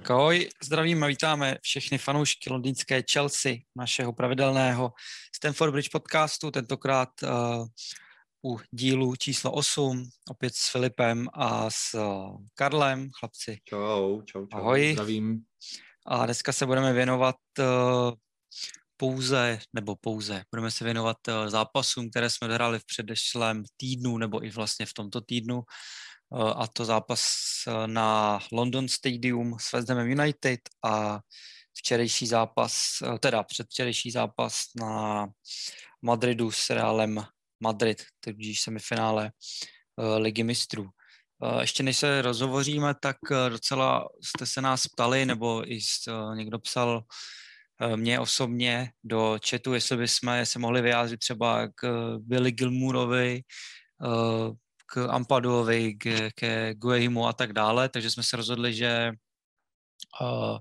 Tak ahoj, zdravím a vítáme všechny fanoušky londýnské Chelsea, našeho pravidelného Stanford Bridge podcastu, tentokrát uh, u dílu číslo 8, opět s Filipem a s uh, Karlem, chlapci. Čau, čau, čau. Ahoj. Zdravím. A dneska se budeme věnovat uh, pouze, nebo pouze, budeme se věnovat uh, zápasům, které jsme hráli v předešlém týdnu, nebo i vlastně v tomto týdnu. Eh, a to zápas eh, na London Stadium s West Hamem United a včerejší zápas, eh, teda předvčerejší zápas na Madridu s Realem Madrid, tudíž semifinále Ligy mistrů. Ještě než se rozhovoříme, tak docela jste se nás ptali, nebo i někdo psal mě osobně do chatu, jestli bychom se mohli vyjádřit třeba k Billy Gilmurovi, k Ampadovi, k, ke Guehimu a tak dále, takže jsme se rozhodli, že uh,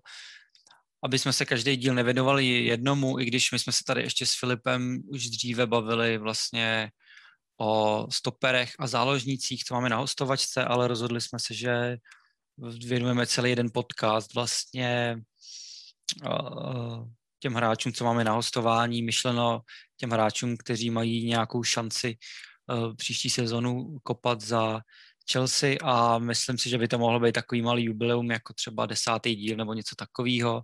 aby jsme se každý díl nevěnovali jednomu, i když my jsme se tady ještě s Filipem už dříve bavili vlastně o stoperech a záložnících, co máme na hostovačce, ale rozhodli jsme se, že věnujeme celý jeden podcast vlastně uh, těm hráčům, co máme na hostování, myšleno těm hráčům, kteří mají nějakou šanci příští sezonu kopat za Chelsea a myslím si, že by to mohlo být takový malý jubileum, jako třeba desátý díl nebo něco takového,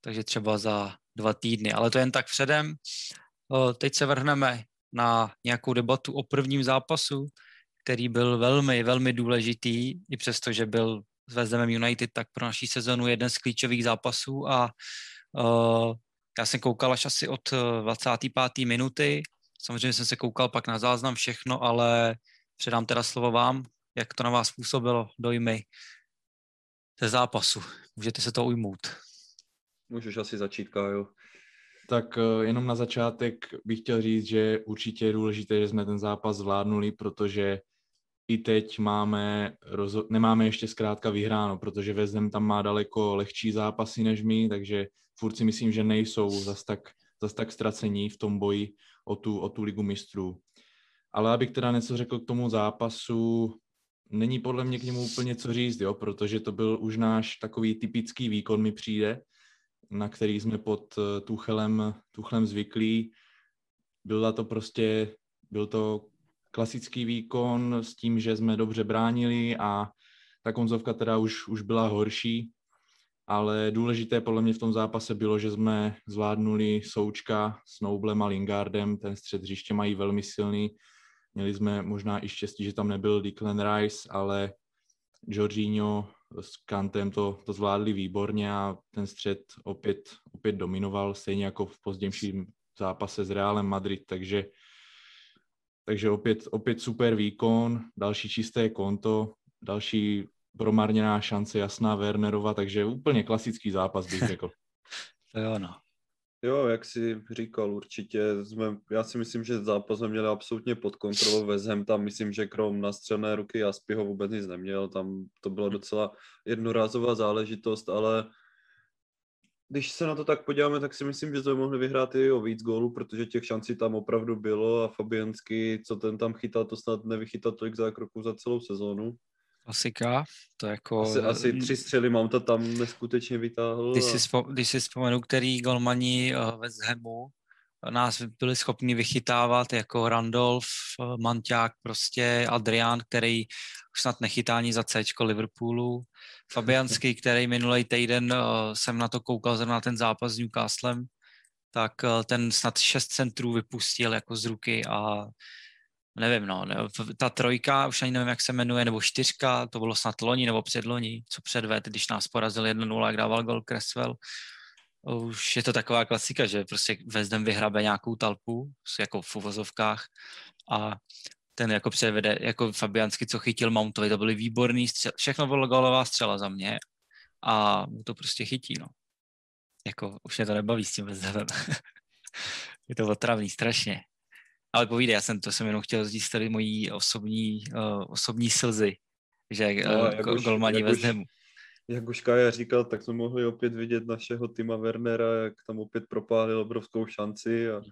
takže třeba za dva týdny, ale to jen tak předem. Eh, teď se vrhneme na nějakou debatu o prvním zápasu, který byl velmi, velmi důležitý, i přesto, že byl s West Hamem United, tak pro naší sezonu jeden z klíčových zápasů a uh, já jsem koukal až asi od 25. minuty Samozřejmě jsem se koukal pak na záznam všechno, ale předám teda slovo vám, jak to na vás působilo, dojmy ze zápasu. Můžete se to ujmout. Můžeš asi začít, Kájo. Tak eh, jenom na začátek bych chtěl říct, že určitě je důležité, že jsme ten zápas zvládnuli, protože i teď máme, rozho- nemáme ještě zkrátka vyhráno, protože Vezdem tam má daleko lehčí zápasy než my, takže furt si myslím, že nejsou zas tak, zas tak ztracení v tom boji o tu, o tu ligu mistrů. Ale abych teda něco řekl k tomu zápasu, není podle mě k němu úplně co říct, jo, protože to byl už náš takový typický výkon mi přijde, na který jsme pod eh, Tuchelem, Tuchelem zvyklí. Byla to prostě, byl to klasický výkon s tím, že jsme dobře bránili a ta konzovka teda už, už byla horší, ale důležité podle mě v tom zápase bylo, že jsme zvládnuli Součka s Noublem a Lingardem, ten střed hřiště mají velmi silný, měli jsme možná i štěstí, že tam nebyl Declan Rice, ale Jorginho s Kantem to, to zvládli výborně a ten střed opět, opět dominoval, stejně jako v pozdějším zápase s Realem Madrid, takže takže opět, opět super výkon, další čisté konto, další promarněná šance jasná Wernerova, takže úplně klasický zápas bych řekl. to jo, no. Jo, jak jsi říkal, určitě jsme, já si myslím, že zápas jsme měli absolutně pod kontrolou Vezhem, tam myslím, že krom nastřelné ruky Jaspy ho vůbec nic neměl, tam to byla docela jednorázová záležitost, ale když se na to tak podíváme, tak si myslím, že jsme mohli vyhrát i o víc gólů, protože těch šancí tam opravdu bylo a Fabiansky, co ten tam chytal, to snad nevychytal tolik zákroků za celou sezónu klasika. To jako... Asi, asi tři střely mám to tam neskutečně vytáhl. Když si, vzpo, když si vzpomenu, který golmani uh, West Hamu nás byli schopni vychytávat jako Randolph, uh, Manťák, prostě Adrián, který už snad nechytá ani za C Liverpoolu, Fabianský, který minulý týden jsem na to koukal zrovna na ten zápas s Newcastlem, tak ten snad šest centrů vypustil jako z ruky a nevím, no, ta trojka, už ani nevím, jak se jmenuje, nebo čtyřka, to bylo snad loni nebo předloni, co předved, když nás porazil 1-0, jak dával gol Creswell. Už je to taková klasika, že prostě Vezdem vyhrabe nějakou talpu, jako v uvozovkách, a ten jako předvede, jako Fabiansky, co chytil Mountovi, to byly výborný střel, všechno bylo golová střela za mě a mu to prostě chytí, no. Jako, už mě to nebaví s tím Vezdemem. je to otravný, strašně. Ale povídej, já jsem to jsem jenom chtěl říct tady mojí osobní, uh, osobní slzy, že no, uh, jak golmani West Hamu. Jak už Kaja říkal, tak jsme mohli opět vidět našeho Tima Wernera, jak tam opět propálil obrovskou šanci a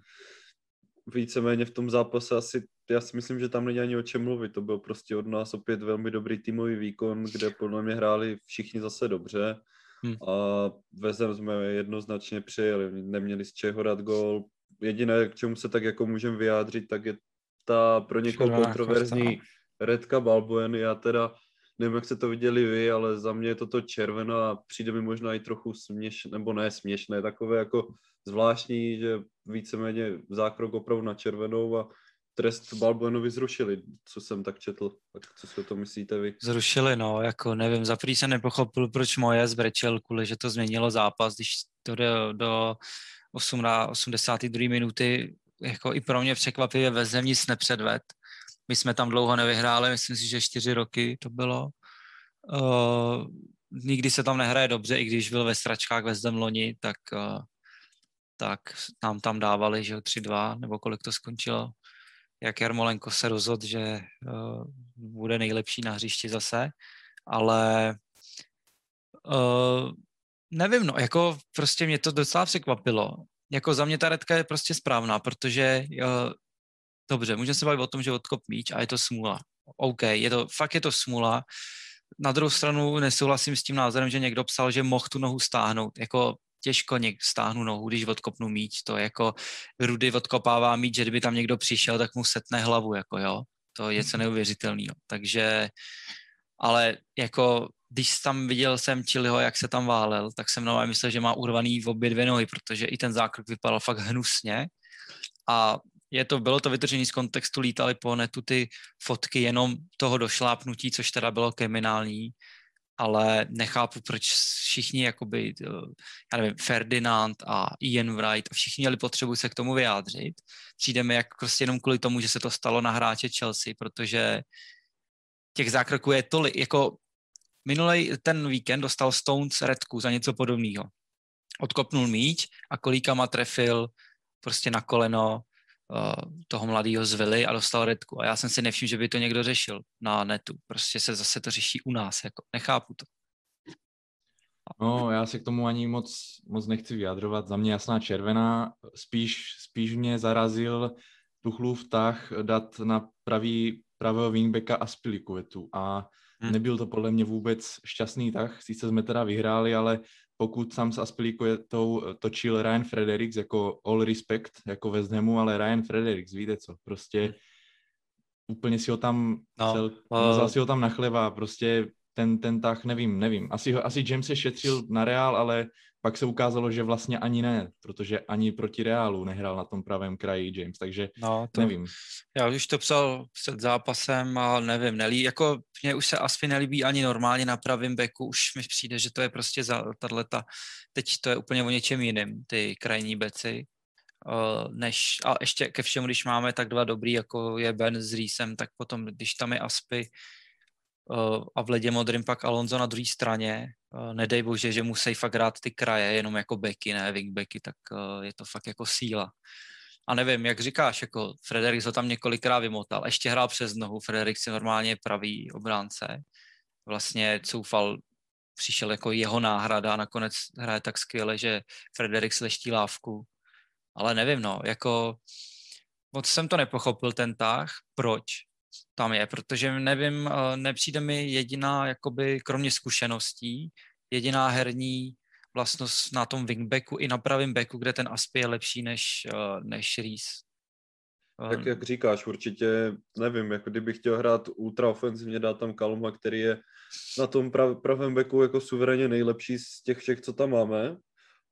víceméně v tom zápase asi, já si myslím, že tam není ani o čem mluvit, to byl prostě od nás opět velmi dobrý týmový výkon, kde podle mě hráli všichni zase dobře Hmm. A vezem jsme jednoznačně přijeli, neměli z čeho dát gol. Jediné, k čemu se tak jako můžeme vyjádřit, tak je ta pro někoho kontroverzní Redka Balbuen. Já teda nevím, jak se to viděli vy, ale za mě je to to červeno a přijde mi možná i trochu směšné, nebo ne směšné, takové jako zvláštní, že víceméně zákrok opravdu na červenou a trest Balbuenovi zrušili, co jsem tak četl. Tak co si o to myslíte vy? Zrušili, no, jako nevím, za jsem nepochopil, proč moje zbrečel kvůli, že to změnilo zápas, když to jde do 82. minuty, jako i pro mě překvapivě vezem nic nepředved. My jsme tam dlouho nevyhráli, myslím si, že čtyři roky to bylo. Uh, nikdy se tam nehraje dobře, i když byl ve stračkách ve Zdem loni, tak, uh, tak nám tam dávali, že 3-2, nebo kolik to skončilo jak Jarmolenko se rozhodl, že uh, bude nejlepší na hřišti zase, ale uh, nevím, no, jako prostě mě to docela překvapilo. Jako za mě ta redka je prostě správná, protože uh, dobře, můžeme se bavit o tom, že odkop míč a je to smůla. OK, je to, fakt je to smůla. Na druhou stranu nesouhlasím s tím názorem, že někdo psal, že mohl tu nohu stáhnout. Jako těžko něk stáhnu nohu, když odkopnu míč, to jako Rudy odkopává míč, že kdyby tam někdo přišel, tak mu setne hlavu, jako jo, to je něco neuvěřitelného. Takže, ale jako když tam viděl jsem Chiliho, jak se tam válel, tak jsem normálně myslel, že má urvaný v obě dvě nohy, protože i ten zákrok vypadal fakt hnusně a je to, bylo to vytržené z kontextu, lítali po netu ty fotky jenom toho došlápnutí, což teda bylo kriminální ale nechápu, proč všichni, jakoby, eh, já nevím, Ferdinand a Ian Wright a všichni měli potřebu se k tomu vyjádřit. Přijde mi jak prostě jenom kvůli tomu, že se to stalo na hráče Chelsea, protože těch zákroků je tolik, jako minulý ten víkend dostal Stones redku za něco podobného. Odkopnul míč a kolíkama trefil prostě na koleno uh, toho mladého zvili a dostal redku. A já jsem si nevšiml, že by to někdo řešil na netu. Prostě se zase to řeší u nás. Jako. Nechápu to. No, já se k tomu ani moc, moc nechci vyjadrovat. Za mě jasná červená. Spíš, spíš mě zarazil Tuchlův vtah dát na pravý, pravého wingbacka a Spilikuetu. A hmm. nebyl to podle mě vůbec šťastný tah. Sice jsme teda vyhráli, ale pokud sám s Aspilicuetou eh, točil Ryan Fredericks jako all respect, jako West Hamu, ale Ryan Fredericks, víte co, prostě hmm. úplně si ho tam, no, cel, uh... si ho tam nachlevá, prostě ten, ten tah, nevím, nevím. Asi, asi James se šetřil na Real, ale pak se ukázalo, že vlastně ani ne, protože ani proti Reálu nehrál na tom pravém kraji James, takže no, to, nevím. Já už to psal před zápasem a nevím, nelí, jako mě už se asi nelíbí ani normálně na pravém beku, už mi přijde, že to je prostě za tato, teď to je úplně o něčem jiným, ty krajní beci, uh, než, a ještě ke všemu, když máme tak dva dobrý, jako je Ben s Reesem, tak potom, když tam je Aspy, uh, a v ledě modrým pak Alonso na druhé straně, nedej bože, že musí fakt hrát ty kraje jenom jako beky, ne wingbacky, tak uh, je to fakt jako síla. A nevím, jak říkáš, jako Frederik ho tam několikrát vymotal, ještě hrál přes nohu, Frederik si normálně pravý obránce, vlastně coufal, přišel jako jeho náhrada a nakonec hraje tak skvěle, že Frederik sleští lávku. Ale nevím, no, jako moc jsem to nepochopil ten tah, proč, tam je, protože nevím, eh, nepřijde mi jediná, jakoby, kromě zkušeností, jediná herní vlastnost na tom wingbacku i na pravém backu, kde ten Aspi je lepší než, eh, než Reese. Tak jak říkáš, určitě, nevím, jako kdybych chtěl hrát ultra ofenzivně, dát tam Kaluma, který je na tom prav, pravém beku jako suverénně nejlepší z těch všech, co tam máme.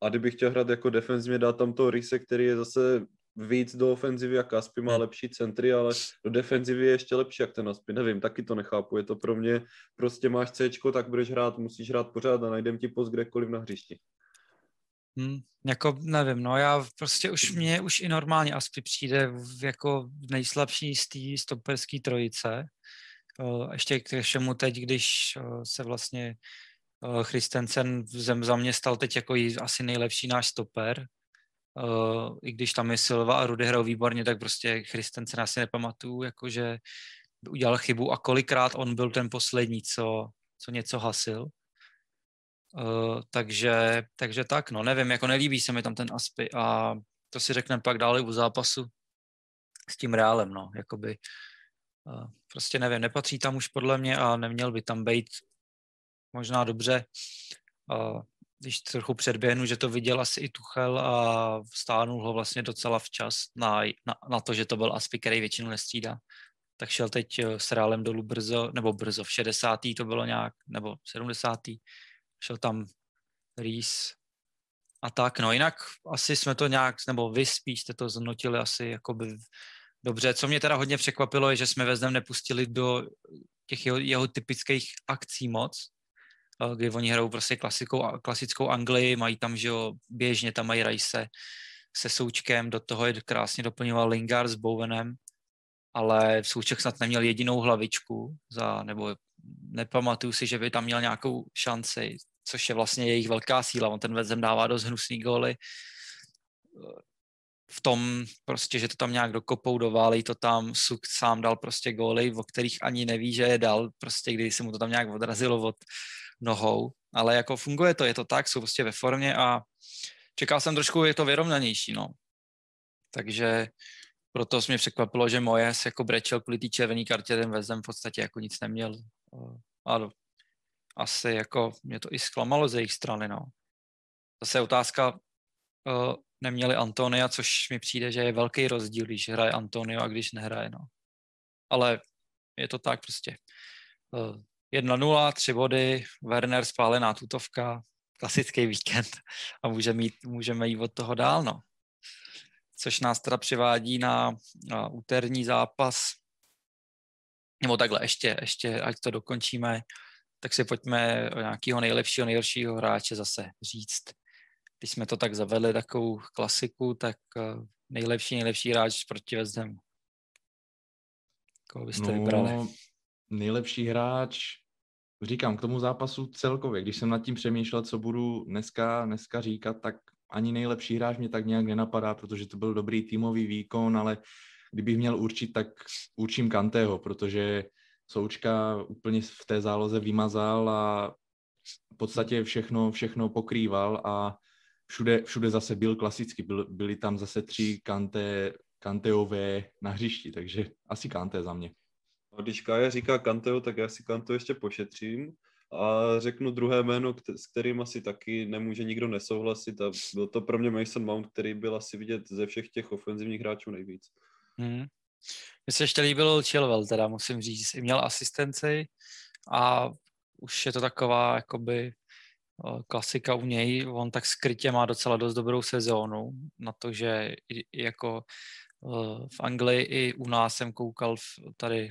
A kdybych chtěl hrát jako defenzivně, dát tam toho Rise, který je zase víc do ofenzivy a Kaspy má hmm. lepší centry, ale do defenzivy je ještě lepší jak ten Aspy. Nevím, taky to nechápu. Je to pro mě, prostě máš C, tak budeš hrát, musíš hrát pořád a najdem ti post kdekoliv na hřišti. Hmm, jako nevím, no já prostě už mě už i normálně Aspy přijde v, jako nejslabší z té stoperské trojice. Uh, ještě k všemu teď, když uh, se vlastně Christensen za mě stal teď jako asi nejlepší náš stoper, Uh, I když tam je Silva a Rudy hrajou výborně, tak prostě Christensen asi nepamatuju, jakože udělal chybu a kolikrát on byl ten poslední, co, co něco hasil. Uh, takže, takže tak, no nevím, jako nelíbí se mi tam ten Aspy a to si řekneme pak dále u zápasu s tím Reálem, no, jakoby uh, prostě nevím, nepatří tam už podle mě a neměl by tam být možná dobře, uh, když trochu předběhnu, že to viděl asi i Tuchel a stánul ho vlastně docela včas na, na, na to, že to byl Aspi, který většinu nestřídá. Tak šel teď eh, s Reálem dolů brzo, nebo brzo, v 60. to bylo nějak, nebo 70. Šel tam Rees a tak, no jinak asi jsme to nějak, nebo vy spíš jste to zhodnotili asi jakoby dobře. Co mě teda hodně překvapilo, je, že jsme Vezdem nepustili do těch jeho, jeho typických akcí moc, kdy oni hrajou prostě klasikou, klasickou Anglii, mají tam, že jo, běžně tam mají Rajse se Součkem, do toho je krásně doplňoval Lingard s Bowenem, ale v Souček snad neměl jedinou hlavičku, za, nebo nepamatuju si, že by tam měl nějakou šanci, což je vlastně jejich velká síla. On ten Vezem dává dost hnusný góly. V tom prostě, že to tam nějak dokopou, doválí to tam, Suk sám dal prostě góly, o kterých ani neví, že je dal, prostě když se mu to tam nějak odrazilo od nohou. Ale jako funguje to, je to tak, jsou prostě ve formě a čekal jsem trošku, je to vyrovnanější, no. Takže proto mě překvapilo, že moje se jako brečel kvůli té červené kartě, ten Vezem v podstatě jako nic neměl. A asi jako mě to i zklamalo ze jejich strany, no. Zase otázka, uh, neměli Antonia, což mi přijde, že je velký rozdíl, když hraje Antonio a když nehraje, no. Ale je to tak prostě. Uh, 1-0, tři body, Werner spálená tutovka, klasický víkend a můžeme jít, můžeme jít od toho dál, no. Což nás teda přivádí na, na úterní zápas, nebo takhle, ještě, ještě, ať to dokončíme, tak si pojďme o nějakého nejlepšího, nejhoršího hráče zase říct. Když jsme to tak zavedli, takovou klasiku, tak eh, nejlepší, nejlepší hráč proti Vezdemu. Koho byste no, vybrali? Nejlepší hráč, říkám, k tomu zápasu celkově, když jsem nad tím přemýšlel, co budu dneska, dneska říkat, tak ani nejlepší hráč mě tak nějak nenapadá, protože to byl dobrý týmový výkon, ale kdybych měl určit, tak určím Kantého, protože Součka úplně v té záloze vymazal a v podstatě všechno, všechno pokrýval a všude, všude zase byl klasicky, byl, byli tam zase tři kante, kanteové na hřišti, takže asi kante za mě. Když Kája říká Kanteo, tak já si Kanteo ještě pošetřím a řeknu druhé jméno, s kterým asi taky nemůže nikdo nesouhlasit a byl to pro mě Mason Mount, který byl asi vidět ze všech těch ofenzivních hráčů nejvíc. Hmm. Se ještě líbil Chilwell, teda musím říct, měl asistenci a už je to taková jakoby klasika u něj, on tak skrytě má docela dost dobrou sezónu, na to, že jako v Anglii i u nás jsem koukal v, tady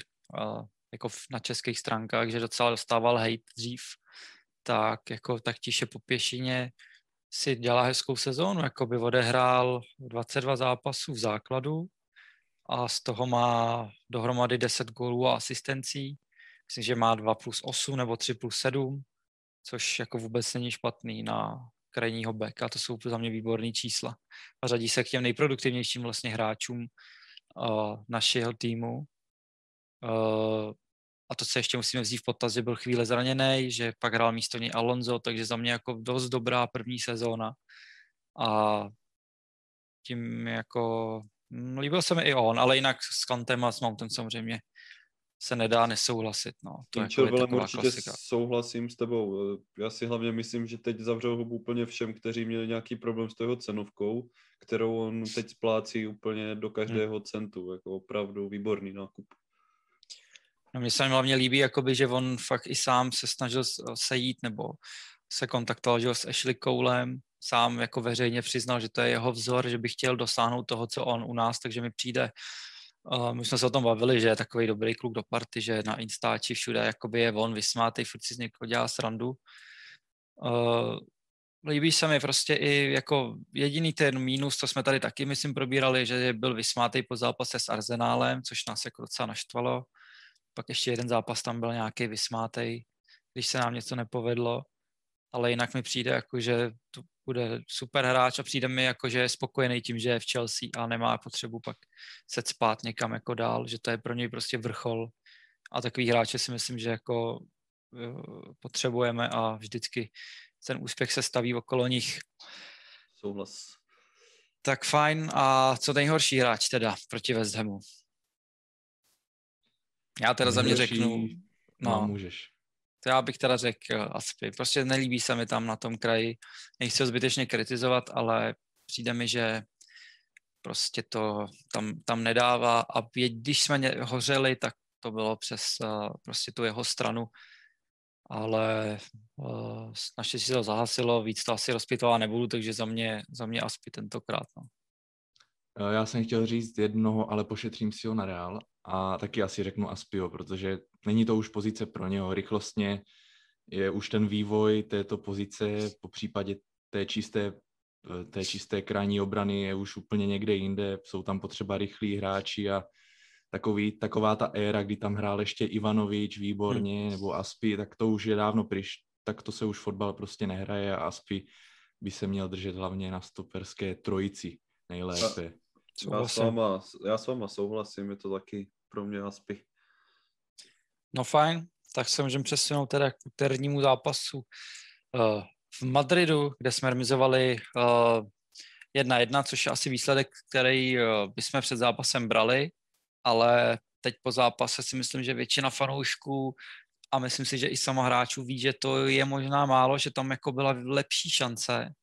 jako na českých stránkách, že docela dostával hate dřív, tak jako tak tiše po pěšině si dělá hezkou sezónu, jako by odehrál 22 zápasů v základu, a z toho má dohromady 10 gólů a asistencí. Myslím, že má 2 plus 8 nebo 3 plus 7, což jako vůbec není špatný na krajního beka, to jsou za mě výborné čísla. A řadí se k těm nejproduktivnějším vlastně hráčům uh, našeho týmu. Uh, a to, co ještě musíme vzít v potaz, že byl chvíle zraněný, že pak hrál místo něj Alonso, takže za mě jako dost dobrá první sezóna. A tím jako No, líbil se mi i on, ale jinak s Kantem a s Mountem samozřejmě se nedá nesouhlasit. No. To je jako určitě klasika. souhlasím s tebou. Já si hlavně myslím, že teď zavřel hubu úplně všem, kteří měli nějaký problém s toho cenovkou, kterou on teď splácí úplně do každého hmm. centu. Jako opravdu výborný nákup. No mně se hlavně líbí, jakoby, že on fakt i sám se snažil sejít nebo se kontaktoval že, s Ashley Coulem, sám jako veřejně přiznal, že to je jeho vzor, že by chtěl dosáhnout toho, co on u nás, takže mi přijde, uh, my jsme se o tom bavili, že je takový dobrý kluk do party, že na Instači všude jakoby je on vysmátý, furt si z někoho dělá srandu. Uh, líbí se mi prostě i jako jediný ten mínus, co jsme tady taky, myslím, probírali, že byl vysmátý po zápase s Arzenálem, což nás jako docela naštvalo. Pak ještě jeden zápas tam byl nějaký vysmátý, když se nám něco nepovedlo ale jinak mi přijde jako, že to bude super hráč a přijde mi jako, že je spokojený tím, že je v Chelsea a nemá potřebu pak se spát někam jako dál, že to je pro něj prostě vrchol a takový hráče si myslím, že jako potřebujeme a vždycky ten úspěch se staví okolo nich. Souhlas. Tak fajn. A co nejhorší hráč teda proti West Hamu? Já teda za mě řeknu... No, no, můžeš. To já bych teda řekl Aspy. Prostě nelíbí se mi tam na tom kraji. Nechci ho zbytečně kritizovat, ale přijde mi, že prostě to tam, tam nedává a když jsme hořeli, tak to bylo přes uh, prostě tu jeho stranu, ale uh, naštěstí se to zahasilo, víc to asi rozpitovat nebudu, takže za mě, za mě Aspi tentokrát. No. Eh, já jsem chtěl říct jednoho, ale pošetřím si ho na Real a taky asi řeknu Aspio, protože není to už pozice pro něho. Rychlostně je už ten vývoj této pozice, po případě té čisté, té čisté krajní obrany je už úplně někde jinde. Jsou tam potřeba rychlí hráči a takový, taková ta éra, kdy tam hrál ještě Ivanovič výborně, hmm. nebo Aspi, tak to už je dávno pryč. Tak to se už fotbal prostě nehraje a Aspi by se měl držet hlavně na stoperské trojici nejlépe. Já s, váma, já s váma souhlasím, je to taky pro mě Aspi. No fajn, tak se můžeme přesunout teda k úternímu zápasu uh, v Madridu, kde jsme remizovali uh, jedna jedna, což je asi výsledek, který uh, bychom před zápasem brali, ale teď po zápase si myslím, že většina fanoušků a myslím si, že i sama hráčů ví, že to je možná málo, že tam jako byla lepší šance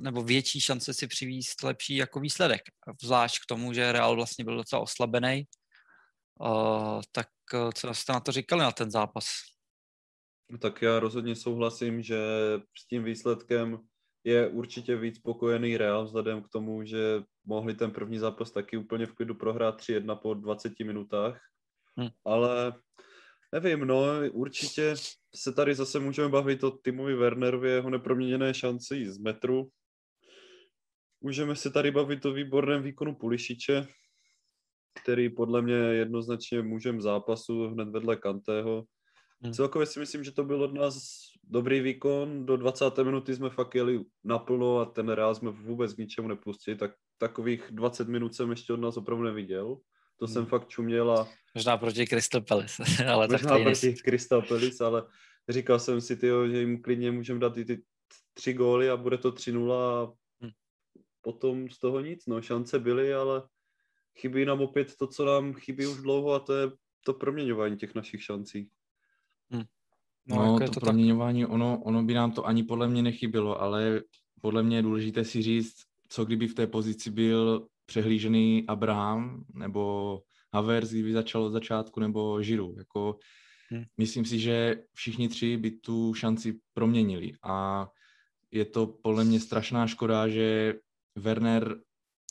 nebo větší šance si přivízt lepší jako výsledek. Zvlášť k tomu, že Real vlastně byl docela oslabený. Uh, tak uh, co jste na to říkali na ten zápas? Tak já rozhodně souhlasím, že s tím výsledkem je určitě víc spokojený Real vzhledem k tomu, že mohli ten první zápas taky úplně v klidu prohrát 3-1 po 20 minutách. Hmm. Ale nevím, no určitě se tady zase můžeme bavit o Timovi Wernerovi jeho neproměněné šanci z metru. Můžeme se tady bavit o výborném výkonu Pulišiče, který podle mě jednoznačně můžem zápasu hned vedle Kantého. Hmm. Celkově si myslím, že to byl od nás dobrý výkon. Do 20. minuty jsme fakt jeli naplno a ten Real jsme vůbec k ničemu nepustili, tak takových 20 minut jsem ještě od nás opravdu neviděl. To hmm. jsem fakt čuměl a... Možná proti Crystal Palace, ale Možná tak proti Crystal Palace, ale říkal jsem si, tyjo, že jim klidně můžeme dát i ty tři góly a bude to 3-0 a hmm. potom z toho nic, no šance byly, ale chybí nám opět to, co nám chybí už dlouho a to je to proměňování těch našich šancí. Hmm. No, no jako to, to proměňování, tak... ono, ono by nám to ani podle mě nechybilo, ale podle mě je důležité si říct, co kdyby v té pozici byl přehlížený Abraham nebo Havertz, kdyby začal od začátku, nebo Žiru. Jako, hmm. Myslím si, že všichni tři by tu šanci proměnili a je to podle mě strašná škoda, že Werner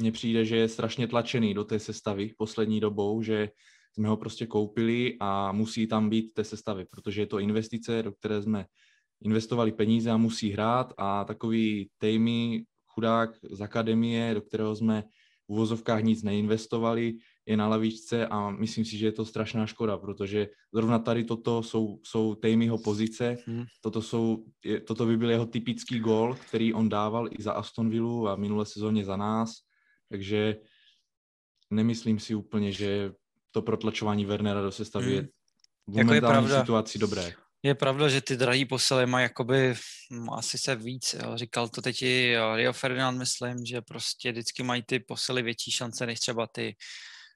mně přijde, že je strašně tlačený do té sestavy poslední dobou, že jsme ho prostě koupili a musí tam být té sestavy, protože je to investice, do které jsme investovali peníze a musí hrát a takový Tejmy, chudák z akademie, do kterého jsme v uvozovkách nic neinvestovali, je na lavičce a myslím si, že je to strašná škoda, protože zrovna tady toto jsou, jsou Tejmyho pozice, hmm. toto, jsou, je, toto by byl jeho typický gol, který on dával i za Aston Villa a minulé sezóně za nás, takže nemyslím si úplně, že to protlačování Wernera do sestavy hmm. je v jako momentální je situaci dobré. Je pravda, že ty drahý posily mají jakoby hm, asi se víc, říkal to teď i Rio Ferdinand, myslím, že prostě vždycky mají ty posily větší šance než třeba ty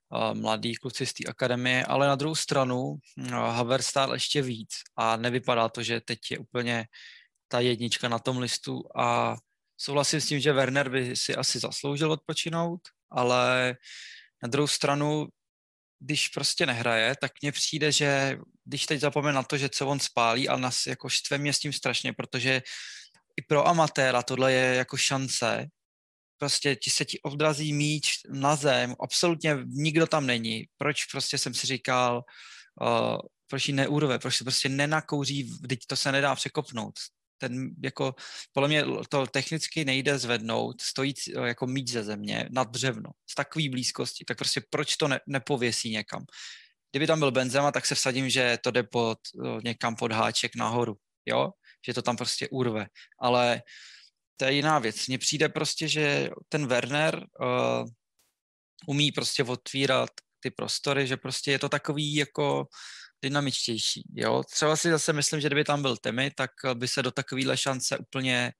uh, mladí kluci z té akademie, ale na druhou stranu uh, Haver stál ještě víc a nevypadá to, že teď je úplně ta jednička na tom listu. A souhlasím s tím, že Werner by si asi zasloužil odpočinout, ale na druhou stranu když prostě nehraje, tak mně přijde, že když teď zapomenu na to, že co on spálí, ale nás jako štve mě s tím strašně, protože i pro amatéra tohle je jako šance, prostě ti se ti odrazí míč na zem, absolutně nikdo tam není. Proč prostě jsem si říkal, uh, proč ji neurve, proč se prostě nenakouří, teď to se nedá překopnout ten jako, podle mě to technicky nejde zvednout, stojí jako mít ze země nad břevno, z takové blízkosti, tak prostě proč to ne, nepověsí někam? Kdyby tam byl Benzema, tak se vsadím, že to jde pod, někam pod háček nahoru, jo? Že to tam prostě urve. Ale to je jiná věc. Mně přijde prostě, že ten Werner uh, umí prostě otvírat ty prostory, že prostě je to takový jako dynamičtější. Jo? Třeba si zase myslím, že kdyby tam byl Temy, tak by se do takovéhle šance úplně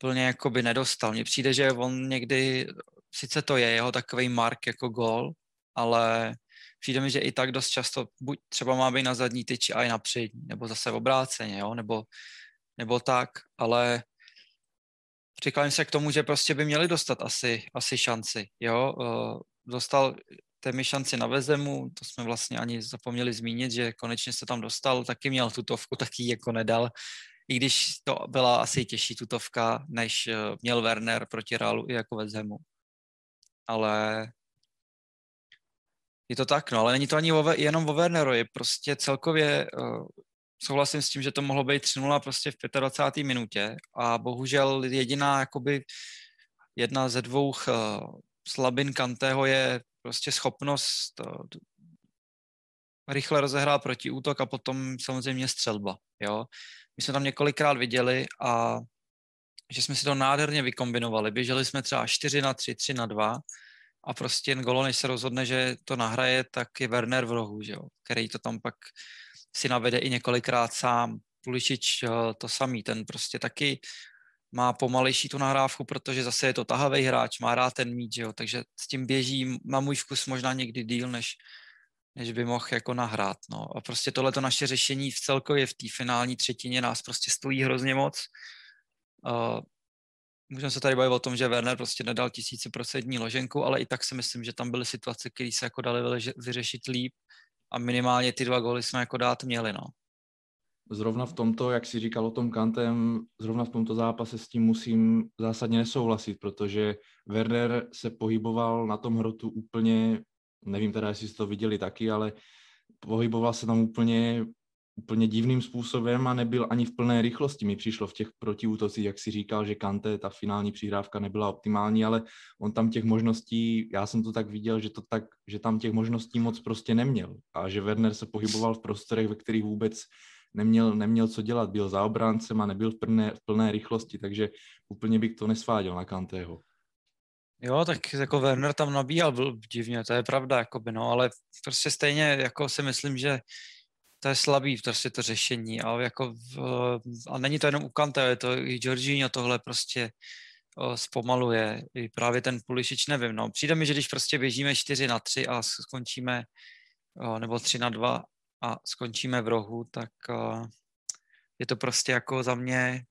úplně jako by nedostal. Mně přijde, že on někdy, sice to je jeho takový mark jako gol, ale přijde mi, že i tak dost často buď třeba má být na zadní tyči a i na přední, nebo zase v obráceně, jo, nebo, nebo tak, ale přikláním se k tomu, že prostě by měli dostat asi, asi šanci, jo, uh, dostal mi šanci na Vezemu, to jsme vlastně ani zapomněli zmínit, že konečně se tam dostal, taky měl tutovku, taky jako nedal, i když to byla asi těžší tutovka, než eh, měl Werner proti Realu i jako Vezemu. Ale je to tak, no, ale není to ani o, jenom o Werneru, je prostě celkově uh, souhlasím s tím, že to mohlo být 3-0 prostě v 25. minutě a bohužel jediná, jakoby jedna ze dvou uh, slabin Kantého je prostě schopnost uh, rychle rozehrát protiútok a potom samozřejmě střelba, jo. My jsme tam několikrát viděli a že jsme si to nádherně vykombinovali. Běželi jsme třeba 4 na 3, 3 na 2 a prostě Golo, než se rozhodne, že to nahraje, tak je Werner v rohu, že jo, který to tam pak si navede i několikrát sám. Pulišič to samý, ten prostě taky má pomalejší tu nahrávku, protože zase je to tahavý hráč, má rád ten míč, jo, takže s tím běží, má můj vkus možná někdy díl, než, než by mohl jako nahrát. No. A prostě tohleto naše řešení v celkově v té finální třetině nás prostě stojí hrozně moc. Uh, můžeme se tady bavit o tom, že Werner prostě nedal tisíciprocentní loženku, ale i tak si myslím, že tam byly situace, které se jako dali vyřešit líp a minimálně ty dva góly jsme jako dát měli, no. Zrovna v tomto, jak si říkal o tom Kantem, zrovna v tomto zápase s tím musím zásadně nesouhlasit, protože Werner se pohyboval na tom hrotu úplně, nevím teda, jestli jste to viděli taky, ale pohyboval se tam úplně úplně divným způsobem a nebyl ani v plné rychlosti. Mi přišlo v těch protiútocích, jak si říkal, že Kante, ta finální přihrávka nebyla optimální, ale on tam těch možností, já jsem to tak viděl, že, to tak, že tam těch možností moc prostě neměl a že Werner se pohyboval v prostorech, ve kterých vůbec neměl, neměl co dělat, byl za obráncem a nebyl v plné, v plné rychlosti, takže úplně bych to nesváděl na Kanteho. Jo, tak jako Werner tam nabíjal byl divně, to je pravda, jakoby, no, ale prostě stejně jako si myslím, že to je slabý prostě to řešení, ale jako v, a není to jenom u Kante, je to i Jorginho tohle prostě o, zpomaluje, i právě ten Pulišič, nevím, no, přijde mi, že když prostě běžíme 4 na 3 a skončíme, o, nebo 3 na 2 a skončíme v rohu, tak o, je to prostě jako za mě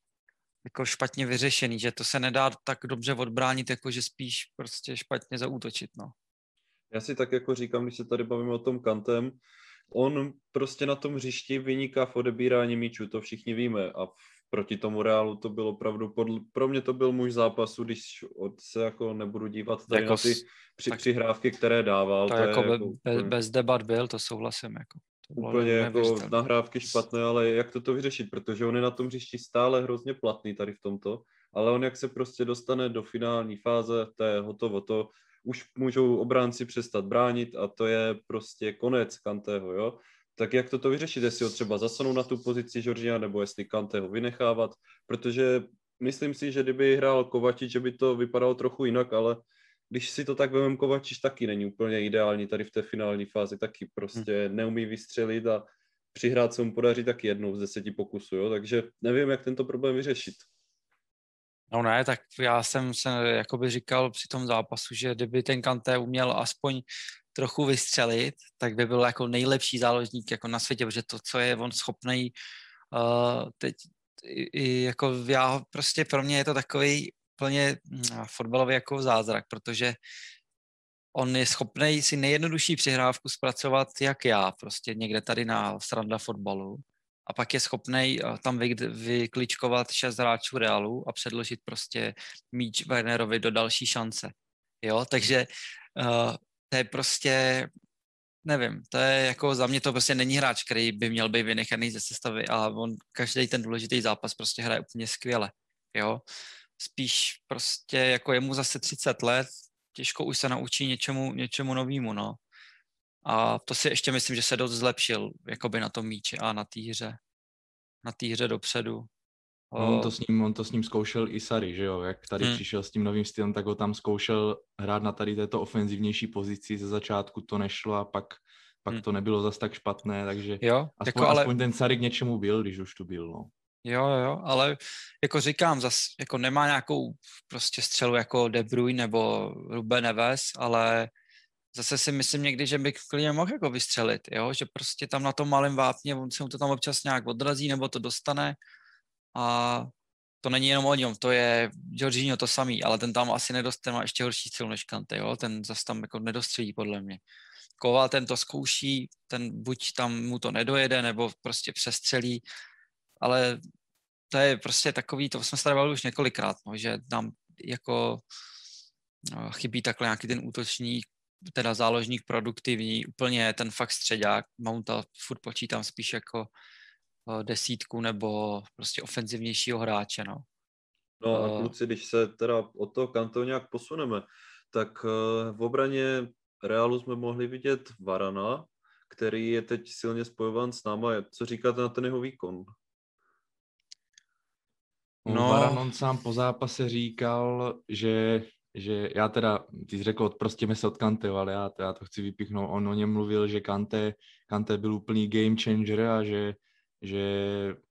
jako špatně vyřešený, že to se nedá tak dobře odbránit, jako že spíš prostě špatně zaútočit, no. Já si tak jako říkám, když se tady bavíme o tom kantem, on prostě na tom hřišti vyniká v odebírání míčů, to všichni víme a proti tomu Reálu to bylo opravdu, podl, pro mě to byl můj zápasu, když od se jako nebudu dívat tady jako na ty při, tak, přihrávky, které dával. To, to jako, je jako bez, bez debat byl, to souhlasím. Jako. To úplně jako nahrávky špatné, ale jak to to vyřešit, protože on je na tom hřišti stále hrozně platný tady v tomto, ale on jak se prostě dostane do finální fáze, to je hotovo, to už můžou obránci přestat bránit a to je prostě konec Kantého, jo. Tak jak toto vyřešit, jestli ho třeba zasunout na tu pozici Georgia, nebo jestli Kantého vynechávat, protože myslím si, že kdyby hrál Kovačič, že by to vypadalo trochu jinak, ale když si to tak vemem, Kovačič taky není úplně ideální tady v té finální fázi, taky prostě hmm. neumí vystřelit a přihrát se mu podaří taky jednou z deseti pokusů, jo? takže nevím, jak tento problém vyřešit. No ne, tak já jsem se jakoby říkal při tom zápasu, že kdyby ten Kanté uměl aspoň trochu vystřelit, tak by byl jako nejlepší záložník jako na světě, protože to, co je on schopný uh, teď i, i jako já prostě pro mě je to takový plně uh, fotbalový jako zázrak, protože on je schopný si nejjednodušší přihrávku zpracovat jak já, prostě někde tady na stranda fotbalu a pak je schopný eh, tam vy, vykličkovat šest hráčů Realu a předložit prostě míč Wernerovi do další šance. Jo, takže uh, to je prostě, nevím, to je jako za mě to prostě není hráč, který by měl být vynechaný ze sestavy a on každý ten důležitý zápas prostě hraje úplně skvěle, jo. Spíš prostě jako je mu zase 30 let, těžko už se naučí něčemu, něčemu novému, no. A to si ještě myslím, že se dost zlepšil jakoby na tom míči a na té hře. Na té hře dopředu. No, on, to s ním, on to s ním zkoušel i Sary, že jo? Jak tady hmm. přišel s tím novým stylem, tak ho tam zkoušel hrát na tady této ofenzivnější pozici. Ze začátku to nešlo a pak, pak hmm. to nebylo zas tak špatné, takže jo, aspoň, jako ale... aspoň ten Sary k něčemu byl, když už tu byl, no. Jo, jo, ale jako říkám, zas jako nemá nějakou prostě střelu jako De Bruyne nebo Ruben Neves, ale zase si myslím někdy, že by klidně mohl jako vystřelit, jo? že prostě tam na tom malém vápně, on se mu to tam občas nějak odrazí nebo to dostane a to není jenom o něm, to je Jorginho to samý, ale ten tam asi nedostane, má ještě horší cíl než Kante, jo? ten zase tam jako nedostřelí podle mě. Koval ten to zkouší, ten buď tam mu to nedojede, nebo prostě přestřelí, ale to je prostě takový, to jsme se tady už několikrát, no, že nám jako no, chybí takhle nějaký ten útočník, teda záložník produktivní, úplně ten fakt středák, Mounta furt počítám spíš jako desítku nebo prostě ofenzivnějšího hráče, no. No a kluci, když se teda od toho kanto nějak posuneme, tak v obraně Realu jsme mohli vidět Varana, který je teď silně spojován s náma. Co říkáte na ten jeho výkon? No, Varanon sám po zápase říkal, že, že já teda, ty jsi řekl, odprostíme se od Kante, ale já, já to chci vypíchnout. On o něm mluvil, že Kante, Kante byl úplný game changer a že, že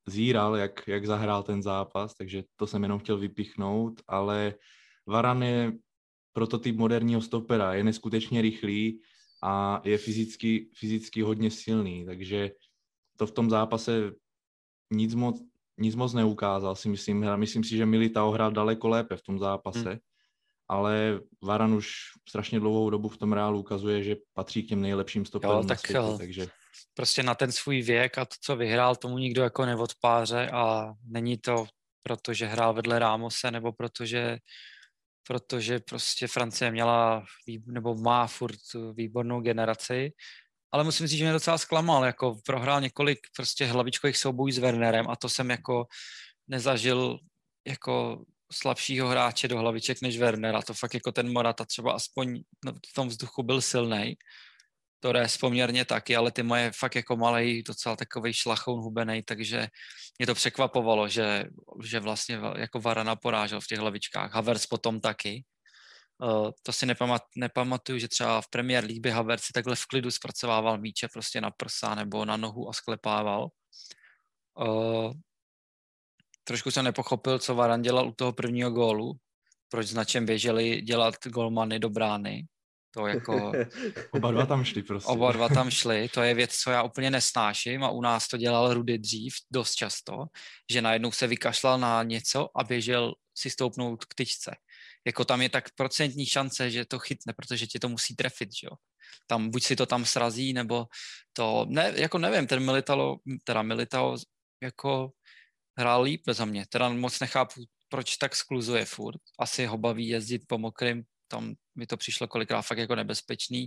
zíral, jak, jak zahrál ten zápas, takže to jsem jenom chtěl vypíchnout, ale Varan je prototyp moderního stopera, je neskutečně rychlý a je fyzicky, fyzicky hodně silný, takže to v tom zápase nic moc, nic moc neukázal, si myslím. Myslím si, že Militao hrál daleko lépe v tom zápase, hmm. ale Varan už strašně dlouhou dobu v tom reálu ukazuje, že patří k těm nejlepším stoperům tak na světě, jo. takže... Prostě na ten svůj věk a to, co vyhrál, tomu nikdo jako neodpáře a není to proto, že hrál vedle Rámose nebo protože protože prostě Francie měla, nebo má furt výbornou generaci, ale musím říct, že mě docela zklamal, jako prohrál několik prostě hlavičkových soubojů s Wernerem a to jsem jako nezažil jako slabšího hráče do hlaviček než Werner a to fakt jako ten Morata třeba aspoň v tom vzduchu byl silný. Torres poměrně taky, ale ty moje fakt jako malej, docela takový šlachoun hubený, takže mě to překvapovalo, že, že vlastně jako Varana porážel v těch hlavičkách. Havers potom taky. Uh, to si nepamat, nepamatuju, že třeba v Premier League by Havertz si takhle v klidu zpracovával míče prostě na prsa nebo na nohu a sklepával. Uh, trošku jsem nepochopil, co Varan dělal u toho prvního gólu, proč značem běželi dělat golmany do brány. To jako... Oba dva tam šli prostě. Oba dva tam šli, to je věc, co já úplně nesnáším a u nás to dělal Rudy dřív dost často, že najednou se vykašlal na něco a běžel si stoupnout k tyčce. Jako tam je tak procentní šance, že to chytne, protože ti to musí trefit, že jo. Tam buď si to tam srazí, nebo to, ne, jako nevím, ten Militalo, teda Militao jako hrál líp za mě, teda moc nechápu, proč tak skluzuje furt. Asi ho baví jezdit po mokrým tam mi to přišlo kolikrát fakt jako nebezpečný.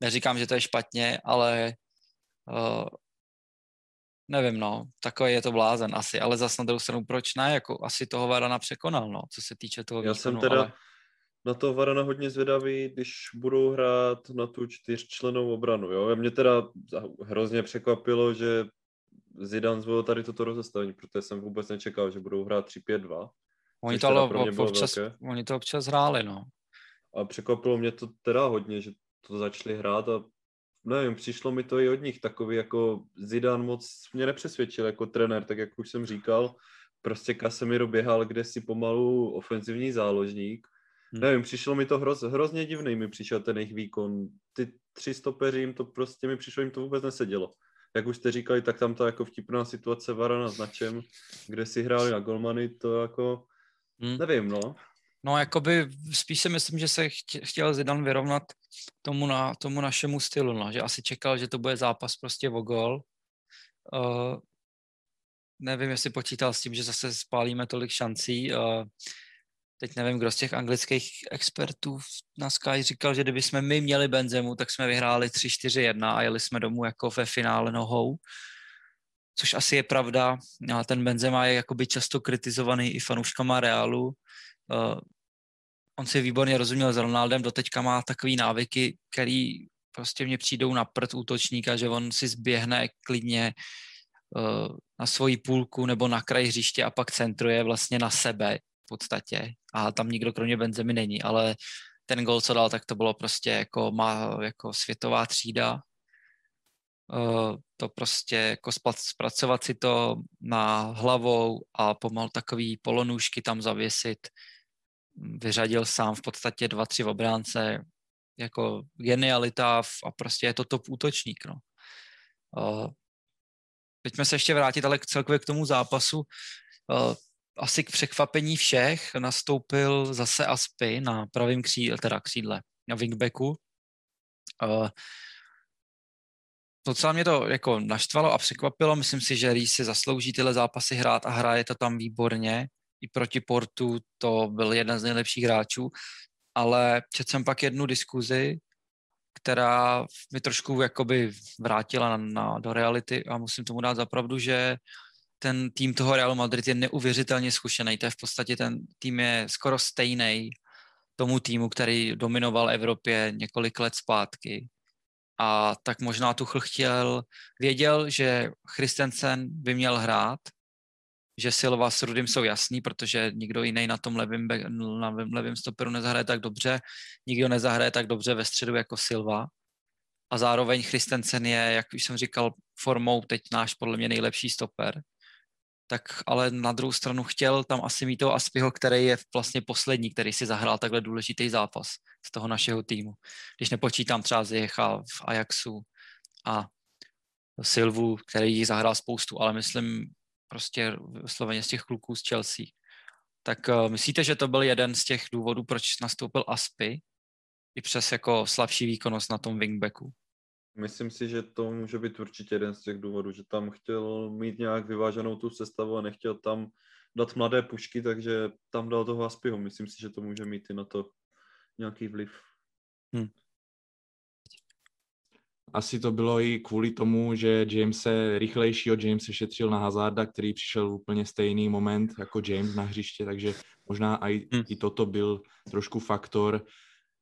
Neříkám, že to je špatně, ale uh, nevím, no, takový je to blázen asi, ale zase na druhou stranu, proč ne, jako asi toho Varana překonal, no, co se týče toho Já výkonu, jsem teda ale... na toho Varana hodně zvědavý, když budou hrát na tu čtyřčlenou obranu, jo, mě teda hrozně překvapilo, že Zidane zvolil tady toto rozestavení, protože jsem vůbec nečekal, že budou hrát 3-5-2. Oni to, ale občas, oni to občas hráli, no. A překvapilo mě to teda hodně, že to začali hrát a nevím, přišlo mi to i od nich takový jako Zidane moc mě nepřesvědčil jako trenér, tak jak už jsem říkal, prostě Casemiro běhal kde si pomalu ofenzivní záložník. Hmm. Nevím, přišlo mi to hroz, hrozně divný, mi přišel ten jejich výkon. Ty tři stopeři jim to prostě mi přišlo, jim to vůbec nesedělo. Jak už jste říkali, tak tam ta jako vtipná situace Varana s Načem, kde si hráli na golmany, to jako, hmm. nevím, no. No, jakoby spíš si myslím, že se chtěl Zidane vyrovnat tomu, na, tomu našemu stylu, no, že asi čekal, že to bude zápas prostě o gol. Uh, nevím, jestli počítal s tím, že zase spálíme tolik šancí. Uh, teď nevím, kdo z těch anglických expertů na Sky říkal, že kdyby jsme my měli Benzemu, tak jsme vyhráli 3-4-1 a jeli jsme domů jako ve finále nohou. Což asi je pravda. A ten Benzema je jakoby často kritizovaný i fanouškama Realu Uh, on si výborně rozuměl s Ronaldem, doteďka má takový návyky, který prostě mě přijdou na prd útočníka, že on si zběhne klidně uh, na svoji půlku nebo na kraj hřiště a pak centruje vlastně na sebe v podstatě. A tam nikdo kromě Benzemy není, ale ten gol, co dal, tak to bylo prostě jako, má jako světová třída. Uh, to prostě jako zpracovat si to na hlavou a pomal takový polonůžky tam zavěsit vyřadil sám v podstatě dva, tři obránce, jako genialita a prostě je to top útočník, no. Pojďme se ještě vrátit ale celkově k tomu zápasu. Asi k překvapení všech nastoupil zase Aspy na pravém křídle, teda křídle, na wingbacku. Uh, docela mě to jako naštvalo a překvapilo. Myslím si, že Reese si zaslouží tyhle zápasy hrát a hraje to tam výborně. I proti Portu to byl jeden z nejlepších hráčů, ale četl jsem pak jednu diskuzi, která mi trošku jakoby vrátila na, na, do reality a musím tomu dát zapravdu, že ten tým toho Real Madrid je neuvěřitelně zkušený. To je v podstatě ten tým je skoro stejný tomu týmu, který dominoval Evropě několik let zpátky. A tak možná Tuchl chtěl, věděl, že Christensen by měl hrát, že Silva s Rudym jsou jasný, protože nikdo jiný na tom levém, na levém stoperu nezahraje tak dobře, nikdo nezahraje tak dobře ve středu jako Silva. A zároveň Christensen je, jak už jsem říkal, formou teď náš podle mě nejlepší stoper. Tak ale na druhou stranu chtěl tam asi mít toho Aspiho, který je vlastně poslední, který si zahrál takhle důležitý zápas z toho našeho týmu. Když nepočítám třeba Zecha v Ajaxu a Silvu, který jich zahrál spoustu, ale myslím, prostě vysloveně z těch kluků z Chelsea. Tak uh, myslíte, že to byl jeden z těch důvodů, proč nastoupil Aspy i přes jako slabší výkonnost na tom wingbacku? Myslím si, že to může být určitě jeden z těch důvodů, že tam chtěl mít nějak vyváženou tu sestavu a nechtěl tam dát mladé pušky, takže tam dal toho Aspyho. Myslím si, že to může mít i na to nějaký vliv. Hmm asi to bylo i kvůli tomu, že James se rychlejšího James se šetřil na Hazarda, který přišel v úplně stejný moment jako James na hřiště, takže možná i, hmm. i toto byl trošku faktor.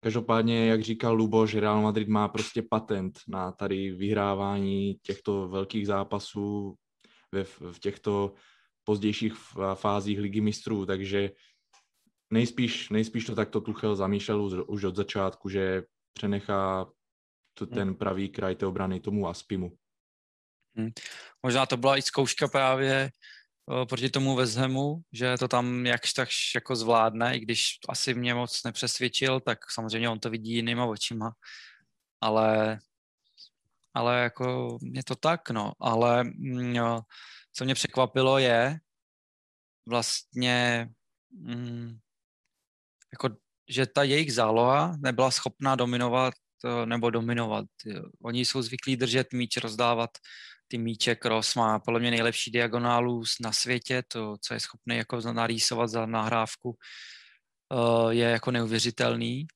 Každopádně, jak říkal Luboš, Real Madrid má prostě patent na tady vyhrávání těchto velkých zápasů ve, v těchto pozdějších fázích ligy mistrů, takže nejspíš, nejspíš to takto Tuchel zamýšlel už od začátku, že přenechá to, hmm. ten pravý kraj té obrany tomu Aspimu. Hmm. Možná to byla i zkouška právě proti tomu Vezhemu, že to tam jakž tak jako zvládne, i když asi mě moc nepřesvědčil, tak samozřejmě on to vidí jinýma očima, ale ale jako je to tak, no, ale no, co mě překvapilo je vlastně mm, jako, že ta jejich záloha nebyla schopná dominovat nebo dominovat. Oni jsou zvyklí držet míč, rozdávat ty míče. Cross má podle mě nejlepší diagonálu na světě, to, co je schopný jako narýsovat za nahrávku, eh, je jako neuvěřitelný,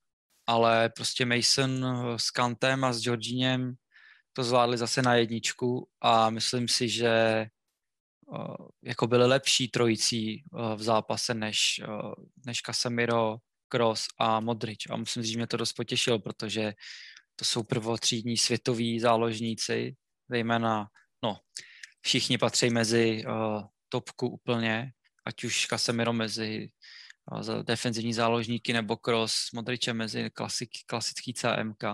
ale prostě Mason eh, s Kantem a s Georginem to zvládli zase na jedničku a myslím si, že eh, jako byli lepší trojicí v zápase než, než Casemiro, Kroos a Modrič. A musím říct, že mě to dost potěšilo, protože to jsou prvotřídní světoví záložníci, zejména, no, všichni patří mezi uh, topku úplně, ať už Casemiro mezi uh, defenzivní záložníky nebo Kroos, Modriče mezi klasik, klasický CMK.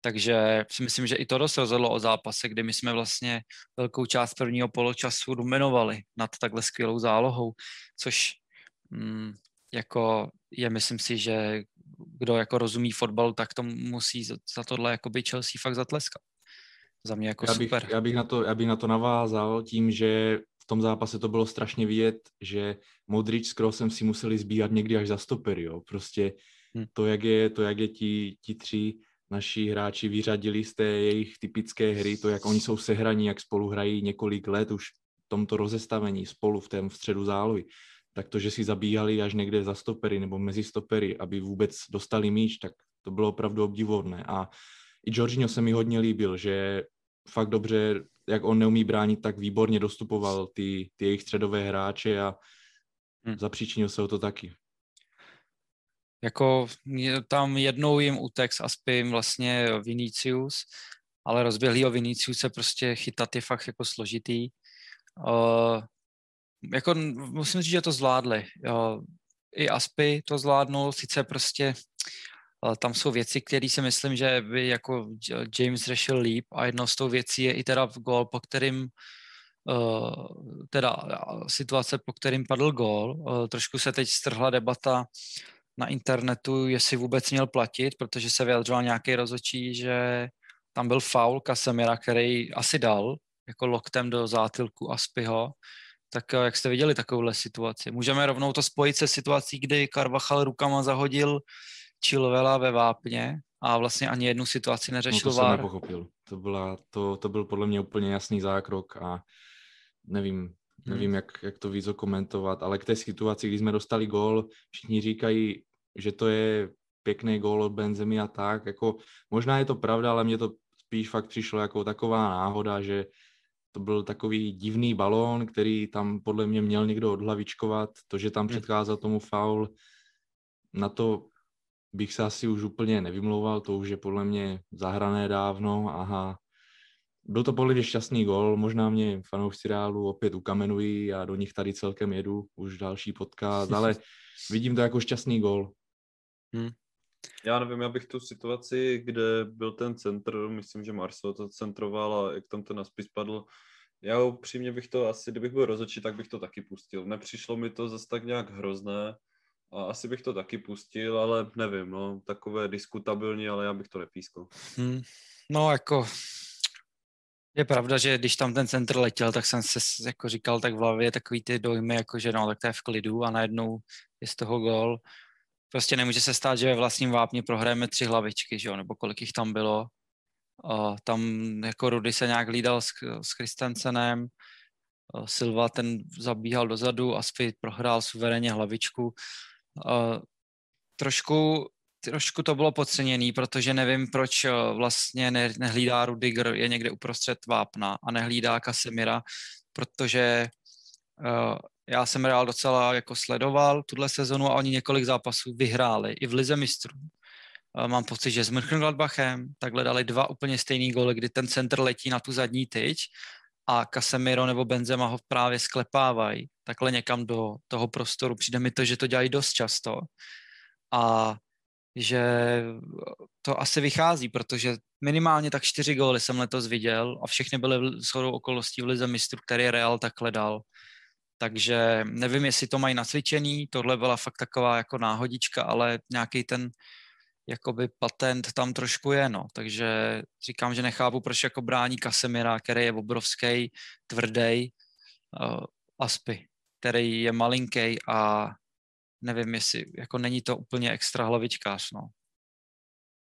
Takže si myslím, že i to dost rozhodlo o zápase, kdy my jsme vlastně velkou část prvního poločasu dominovali nad takhle skvělou zálohou, což mm, jako je, myslím si, že kdo jako rozumí fotbal, tak to musí za, za tohle jako by Chelsea fakt zatleskat. Za mě jako já bych, super. Já bych, na to, já bych na to navázal tím, že v tom zápase to bylo strašně vidět, že Modrič s Kroosem si museli zbíhat někdy až za stopery, jo. Prostě hmm. to, jak je, to, jak je ti, ti tři naši hráči vyřadili z té jejich typické hry, to, jak oni jsou sehraní, jak spolu hrají několik let už v tomto rozestavení spolu v tom středu zálohy, tak to, že si zabíhali až někde za stopery nebo mezi stopery, aby vůbec dostali míč, tak to bylo opravdu obdivodné. A i Jorginho se mi hodně líbil, že fakt dobře, jak on neumí bránit, tak výborně dostupoval ty, ty jejich středové hráče a hmm. zapříčinil se o to taky. Jako tam jednou jim utek s Aspim vlastně Vinicius, ale rozběhlýho Viniciuse prostě chytat je fakt jako složitý. Uh, jako musím říct, že to zvládli. Jo. I Aspy to zvládnul, sice prostě tam jsou věci, které si myslím, že by jako James řešil líp a jednou z tou věcí je i teda gol, po kterým uh, teda situace, po kterým padl gol. Trošku se teď strhla debata na internetu, jestli vůbec měl platit, protože se vyjadřoval nějaký rozočí, že tam byl faul Kasemira, který asi dal, jako loktem do zátilku Aspiho, tak eh, jak jste viděli takovouhle situaci? Můžeme rovnou to spojit se situací, kdy Carvachal rukama zahodil Chilvela ve vápně a vlastně ani jednu situaci neřešil no, to jsem nepochopil. To, byla, to, to byl podle mě úplně jasný zákrok a nevím, nevím, hmm. jak, jak to víc komentovat, ale k té situaci, kdy jsme dostali gól, všichni říkají, že to je pěkný gól od Benzemi a tak, jako možná je to pravda, ale mně to spíš fakt přišlo jako taková náhoda, že to byl takový divný balón, který tam podle mě měl někdo odhlavičkovat. To, že tam hmm. předcházel tomu faul, na to bych se asi už úplně nevymlouval, to už je podle mě zahrané dávno. Aha, byl to podle mě šťastný gol, možná mě fanoušci Reálu opět ukamenují a do nich tady celkem jedu, už další podcast, ale vidím to jako šťastný gol. Hmm. Já nevím, já bych tu situaci, kde byl ten centr, myslím, že Marcel to centroval a jak tam ten naspis padl, já upřímně bych to asi, kdybych byl rozhodčí, tak bych to taky pustil. Nepřišlo mi to zase tak nějak hrozné a asi bych to taky pustil, ale nevím, no, takové diskutabilní, ale já bych to nepískal. Hmm. No jako je pravda, že když tam ten centr letěl, tak jsem se jako říkal tak v hlavě takový ty dojmy, jako že no, tak to je v klidu a najednou je z toho gol. Prostě nemůže se stát, že ve vlastním vápně prohrajeme tři hlavičky, že jo, nebo kolik jich tam bylo. A tam jako Rudy se nějak lídal s, s Christensenem, Silva ten zabíhal dozadu, Aspi prohrál suverénně hlavičku. Trošku, trošku to bylo podceněný, protože nevím, proč vlastně ne, nehlídá Rudiger, je někde uprostřed vápna a nehlídá Kasemira, protože uh, já jsem Real docela jako sledoval tuhle sezonu a oni několik zápasů vyhráli i v Lize mistrů. Mám pocit, že s Mönchengladbachem takhle dali dva úplně stejný góly, kdy ten centr letí na tu zadní tyč a Casemiro nebo Benzema ho právě sklepávají takhle někam do toho prostoru. Přijde mi to, že to dělají dost často a že to asi vychází, protože minimálně tak čtyři góly jsem letos viděl a všechny byly shodou okolností v Lize mistrů, který Real takhle dal. Takže nevím, jestli to mají nacvičený, tohle byla fakt taková jako náhodička, ale nějaký ten jakoby patent tam trošku je, no. Takže říkám, že nechápu, proč jako brání Kasemira, který je obrovský, tvrdý, uh, Aspy, který je malinký a nevím, jestli, jako není to úplně extra hlavičkář, no.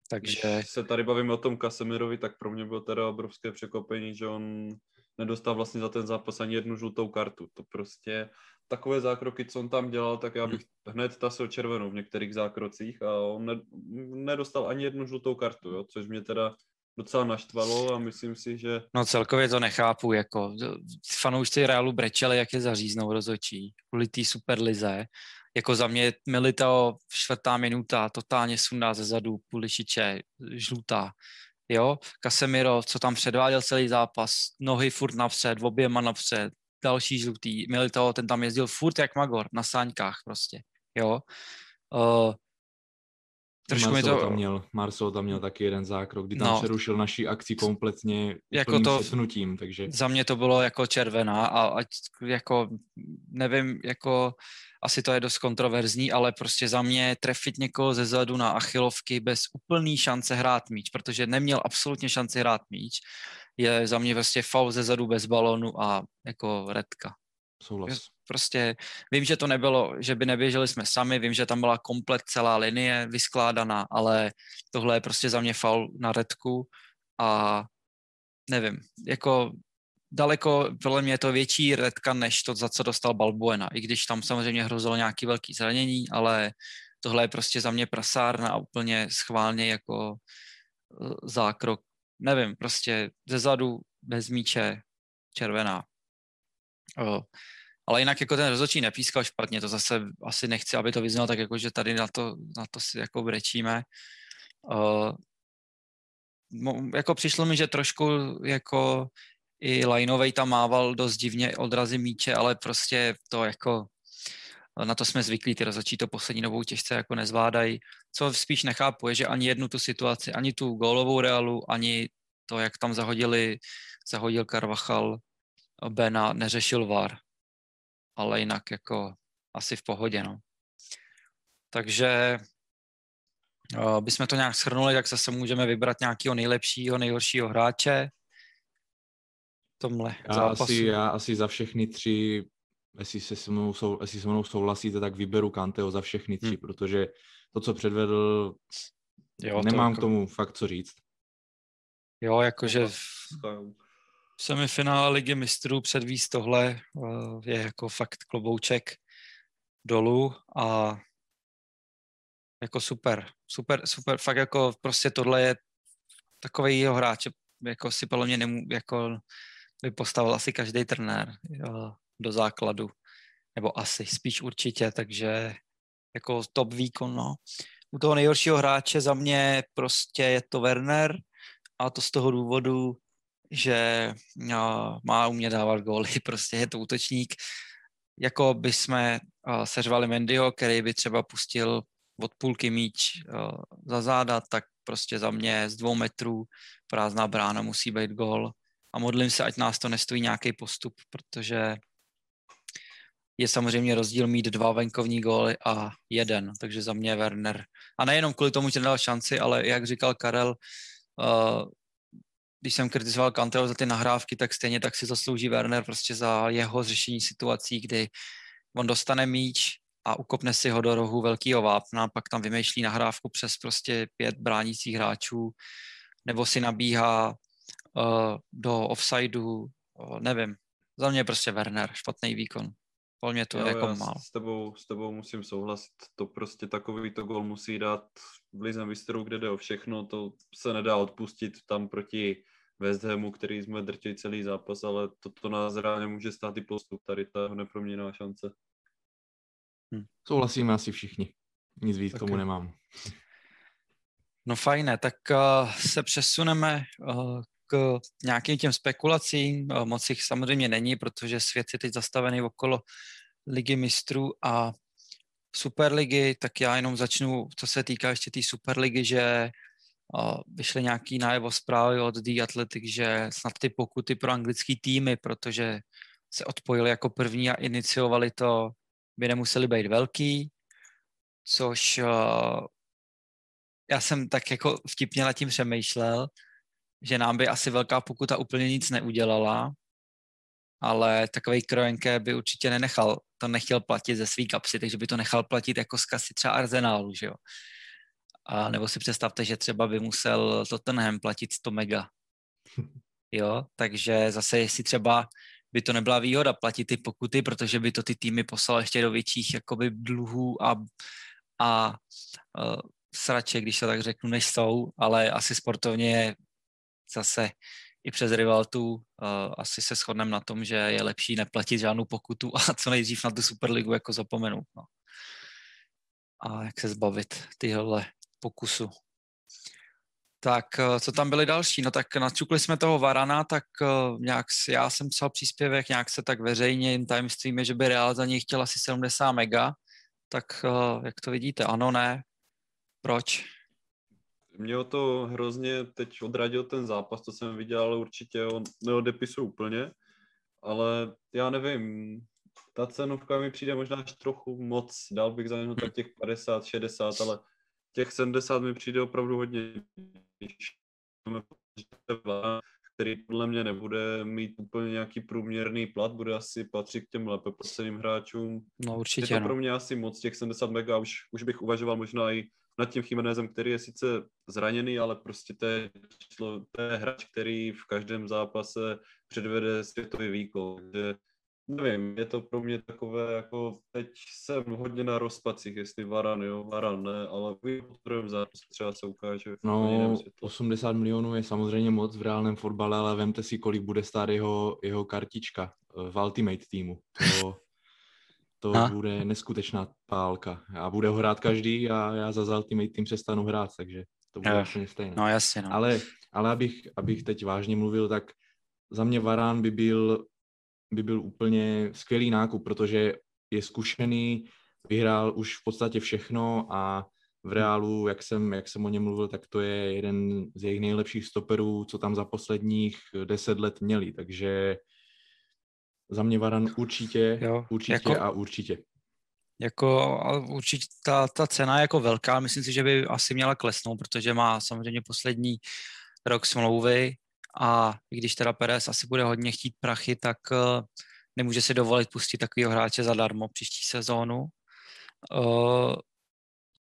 Takže... Když se tady bavíme o tom Kasemirovi, tak pro mě bylo teda obrovské překvapení, že on nedostal vlastně za ten zápas ani jednu žlutou kartu. To prostě takové zákroky, co on tam dělal, tak já bych hned tasil červenou v některých zákrocích a on ne, nedostal ani jednu žlutou kartu, jo, což mě teda docela naštvalo a myslím si, že... No celkově to nechápu, jako fanoušci Realu brečeli, jak je zaříznou rozočí, kvůli té superlize. Jako za mě Milito čtvrtá minuta, totálně sundá ze zadu, Pulišiče, žlutá. Jo, Casemiro, co tam předváděl celý zápas, nohy furt napřed, oběma napřed, další žlutý. Milito, ten tam jezdil furt jak Magor, na sáňkách prostě, jo. Uh, trošku Marcel to... tam měl, Marcel tam měl taky jeden zákrok, kdy tam no, přerušil naší akci kompletně jako to, přesnutím, takže... Za mě to bylo jako červená a ať, jako, nevím, jako asi to je dost kontroverzní, ale prostě za mě trefit někoho ze zadu na achilovky bez úplný šance hrát míč, protože neměl absolutně šanci hrát míč, je za mě vlastně faul ze zadu bez balonu a jako redka. Souhlas. Prostě vím, že to nebylo, že by neběželi jsme sami, vím, že tam byla komplet celá linie vyskládaná, ale tohle je prostě za mě faul na redku a nevím, jako daleko, podle mě je to větší redka, než to, za co dostal Balbuena, i když tam samozřejmě hrozilo nějaký velký zranění, ale tohle je prostě za mě prasárna a úplně schválně jako eh, zákrok nevím, prostě ze zadu, bez míče, červená. O, ale jinak jako ten rozhodčí nepískal špatně, to zase asi nechci, aby to vyznal tak jako, že tady na to, na to si jako brečíme. O, jako přišlo mi, že trošku jako i Lainovej tam mával dost divně odrazy míče, ale prostě to jako na to jsme zvyklí, ty rozhodčí to poslední dobou těžce jako nezvládají. Co spíš nechápu, je, že ani jednu tu situaci, ani tu gólovou realu, ani to, jak tam zahodili, zahodil Carvachal Bena, neřešil VAR. Ale jinak jako asi v pohodě, no. Takže uh, bychom to nějak shrnuli, tak zase můžeme vybrat nějakého nejlepšího, nejhoršího hráče tomhle já zápasu. Asi, já asi za všechny tři, jestli se se mnou, sou, jestli se mnou souhlasíte, tak vyberu Kanteo za všechny tři, hmm. protože to, co předvedl, jo, nemám to jako... k tomu fakt co říct. Jo, jakože v semifinále ligy mistrů předvíz tohle uh, je jako fakt klobouček dolů a jako super, super, super, fakt jako prostě tohle je takový jeho hráč, jako si podle mě nemů, jako by postavil asi každý trenér jo, do základu, nebo asi, spíš určitě, takže jako top výkon, no. U toho nejhoršího hráče za mě prostě je to Werner a to z toho důvodu, že no, má umě dávat góly, prostě je to útočník, jako by jsme uh, seřvali Mendyho, který by třeba pustil od půlky míč uh, za záda, tak prostě za mě z dvou metrů prázdná brána musí být gól. A modlím se, ať nás to nestojí nějaký postup, protože je samozřejmě rozdíl mít dva venkovní góly a jeden, takže za mě Werner. A nejenom kvůli tomu, že nedal šanci, ale jak říkal Karel, uh, když jsem kritizoval Kanteho za ty nahrávky, tak stejně tak si zaslouží Werner prostě za jeho řešení situací, kdy on dostane míč a ukopne si ho do rohu velkého vápna, pak tam vymýšlí nahrávku přes prostě pět bránících hráčů, nebo si nabíhá uh, do offsideu, uh, nevím. Za mě prostě Werner, špatný výkon. Podle mě to jo, jako málo. S tebou, s tebou musím souhlasit. To prostě takový to gol musí dát v Lize mistrů, kde jde o všechno. To se nedá odpustit tam proti West Hamu, který jsme drtili celý zápas, ale to, to nás reálně může stát i postup. Tady ta neproměná šance. Hm. Souhlasíme asi všichni. Nic víc tomu nemám. No fajné, tak uh, se přesuneme uh, k nějakým těm spekulacím. Moc jich samozřejmě není, protože svět je teď zastavený okolo ligy mistrů a Superligy, tak já jenom začnu, co se týká ještě té tý Superligy, že vyšly nějaký najevo zprávy od The Athletic, že snad ty pokuty pro anglický týmy, protože se odpojili jako první a iniciovali to, by nemuseli být velký, což já jsem tak jako vtipně nad tím přemýšlel, že nám by asi velká pokuta úplně nic neudělala, ale takový krojenke by určitě nenechal, to nechtěl platit ze svý kapsy, takže by to nechal platit jako z kasy třeba Arsenálu, že jo. A nebo si představte, že třeba by musel Tottenham platit 100 mega. Jo, takže zase jestli třeba by to nebyla výhoda platit ty pokuty, protože by to ty týmy poslal ještě do větších jakoby dluhů a, a uh, srače, když to tak řeknu, než jsou, ale asi sportovně zase i přes Rivaltu uh, asi se shodneme na tom, že je lepší neplatit žádnou pokutu a co nejdřív na tu Superligu jako zapomenout. No. A jak se zbavit tyhle pokusu. Tak uh, co tam byly další? No tak načukli jsme toho Varana, tak uh, nějak, já jsem psal příspěvek, nějak se tak veřejně, jim tajemstvím je, že by Real za něj chtěl asi 70 mega, tak uh, jak to vidíte? Ano, ne? Proč? Mě to hrozně teď odradil ten zápas, co jsem viděl, ale určitě ho neodepisu úplně. Ale já nevím, ta cenovka mi přijde možná až trochu moc. Dal bych za něho tak těch 50, 60, ale těch 70 mi přijde opravdu hodně. který podle mě nebude mít úplně nějaký průměrný plat, bude asi patřit k těm lépe placeným hráčům. No určitě. Je to no. pro mě asi moc, těch 70 mega, už, už bych uvažoval možná i nad tím Chimenezem, který je sice zraněný, ale prostě to je, to je hráč, který v každém zápase předvede světový výkon. Takže nevím, je to pro mě takové, jako teď jsem hodně na rozpacích, jestli Varan, jo, Varan ne, ale v druhém zápase třeba se ukáže. No, 80 milionů je samozřejmě moc v reálném fotbale, ale vemte si, kolik bude stát jeho, jeho kartička v Ultimate týmu. To, to a? bude neskutečná pálka. A bude ho hrát každý a já za Ultimate Team přestanu hrát, takže to bude úplně stejné. No jasně, no. Ale, ale abych, abych teď vážně mluvil, tak za mě Varán by byl, by byl úplně skvělý nákup, protože je zkušený, vyhrál už v podstatě všechno a v reálu, jak jsem, jak jsem o něm mluvil, tak to je jeden z jejich nejlepších stoperů, co tam za posledních deset let měli, takže za mě Varan určitě, jo, určitě jako, a určitě. Jako určitě ta, ta cena je jako velká, myslím si, že by asi měla klesnout, protože má samozřejmě poslední rok smlouvy a i když teda Perez asi bude hodně chtít prachy, tak uh, nemůže si dovolit pustit takového hráče zadarmo příští sezónu. Uh,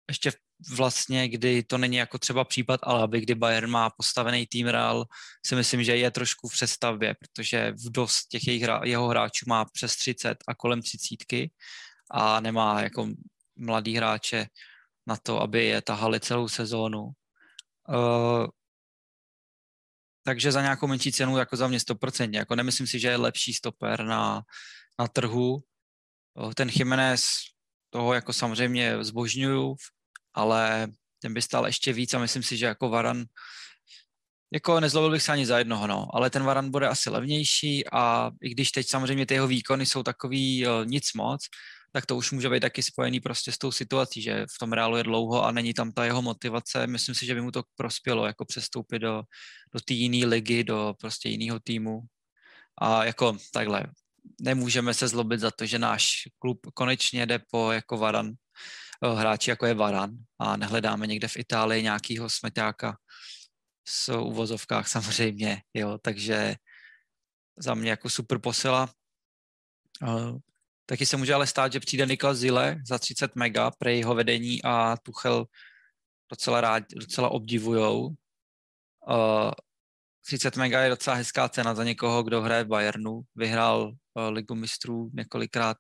ještě vlastně, kdy to není jako třeba případ aby kdy Bayern má postavený tým Real, si myslím, že je trošku v přestavbě, protože v dost těch jejich, jeho hráčů má přes 30 a kolem třicítky a nemá jako mladý hráče na to, aby je tahali celou sezónu. Uh, takže za nějakou menší cenu, jako za mě 100%. Jako nemyslím si, že je lepší stoper na, na trhu. Ten Jiménez, toho jako samozřejmě zbožňuju, ale ten by stál ještě víc a myslím si, že jako Varan, jako nezlobil bych se ani za jednoho, no, ale ten Varan bude asi levnější a i když teď samozřejmě ty jeho výkony jsou takový uh, nic moc, tak to už může být taky spojený prostě s tou situací, že v tom reálu je dlouho a není tam ta jeho motivace. Myslím si, že by mu to prospělo, jako přestoupit do, do té jiné ligy, do prostě jiného týmu. A jako takhle, nemůžeme se zlobit za to, že náš klub konečně jde po jako Varan, eh, hráči jako je Varan a nehledáme někde v Itálii nějakýho smetáka s uvozovkách samozřejmě, jo, takže za mě jako super posila. Eh, Taky se může ale stát, že přijde Niklas Zile za 30 mega pro jeho vedení a Tuchel docela, rád, docela obdivujou. Uh, 30 mega je docela hezká cena za někoho, kdo hraje v Bayernu. Vyhrál ligu mistrů několikrát,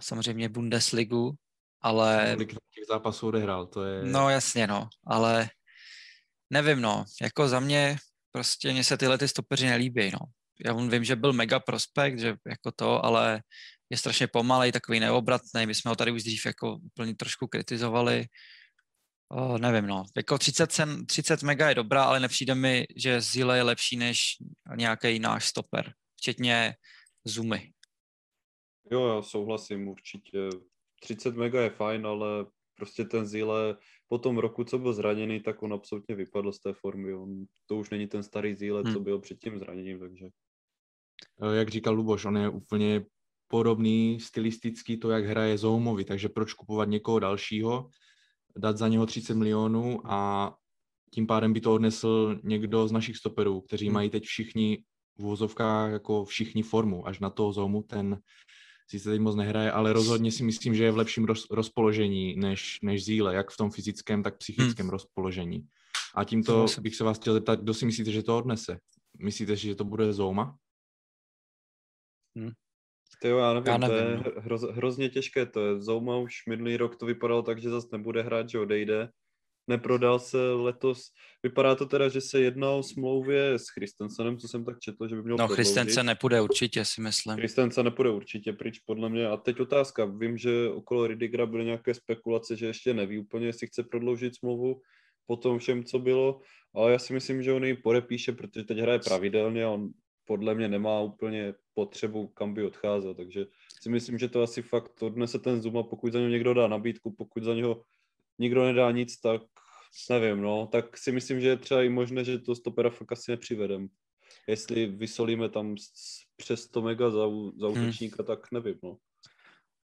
samozřejmě Bundesligu, ale... Kolik těch zápasů odehrál, to je... No jasně, no, ale nevím, no, jako za mě prostě mně se tyhle ty stopeři nelíbí, no. Já vím, že byl mega prospekt, že jako to, ale je strašně pomalej, takový neobratný. My jsme ho tady už dřív jako úplně trošku kritizovali. O, nevím, no. Jako 30, cen, 30 mega je dobrá, ale nepřijde mi, že Zile je lepší než nějaký náš stoper, včetně Zoomy. Jo, já souhlasím určitě. 30 mega je fajn, ale prostě ten Zile po tom roku, co byl zraněný, tak on absolutně vypadl z té formy. On, to už není ten starý Zile, hmm. co byl před tím zraněním, takže... Jak říkal Luboš, on je úplně podobný stylistický to, jak hraje Zoumovi, takže proč kupovat někoho dalšího, dát za něho 30 milionů a tím pádem by to odnesl někdo z našich stoperů, kteří hmm. mají teď všichni v jako všichni formu, až na toho Zoumu ten sice teď moc nehraje, ale rozhodně si myslím, že je v lepším roz, rozpoložení než, než Zíle, jak v tom fyzickém, tak psychickém hmm. rozpoložení. A tímto bych se vás chtěl zeptat, kdo si myslíte, že to odnese? Myslíte, že to bude Zouma? Hmm. Ty jo, já nevím, já nevím, to je no. hroz, hrozně těžké to je. Zouma už minulý rok to vypadalo tak, že zase nebude hrát, že odejde. Neprodal se letos. Vypadá to teda, že se jedná o smlouvě s Christensenem, co jsem tak četl, že by měl No Christensen nepůjde určitě, si myslím. Christensen nepůjde určitě pryč, podle mě. A teď otázka. Vím, že okolo Ridigra byly nějaké spekulace, že ještě neví úplně, jestli chce prodloužit smlouvu po tom všem, co bylo. Ale já si myslím, že on ji podepíše, protože teď hraje pravidelně a on podle mě nemá úplně potřebu, kam by odcházel, takže si myslím, že to asi fakt odnese ten Zuma, pokud za něho někdo dá nabídku, pokud za něho nikdo nedá nic, tak nevím, no, tak si myslím, že je třeba i možné, že to stopera fakt asi nepřivedem. Jestli vysolíme tam přes 100 mega za, za hmm. útočníka, hmm. tak nevím, no.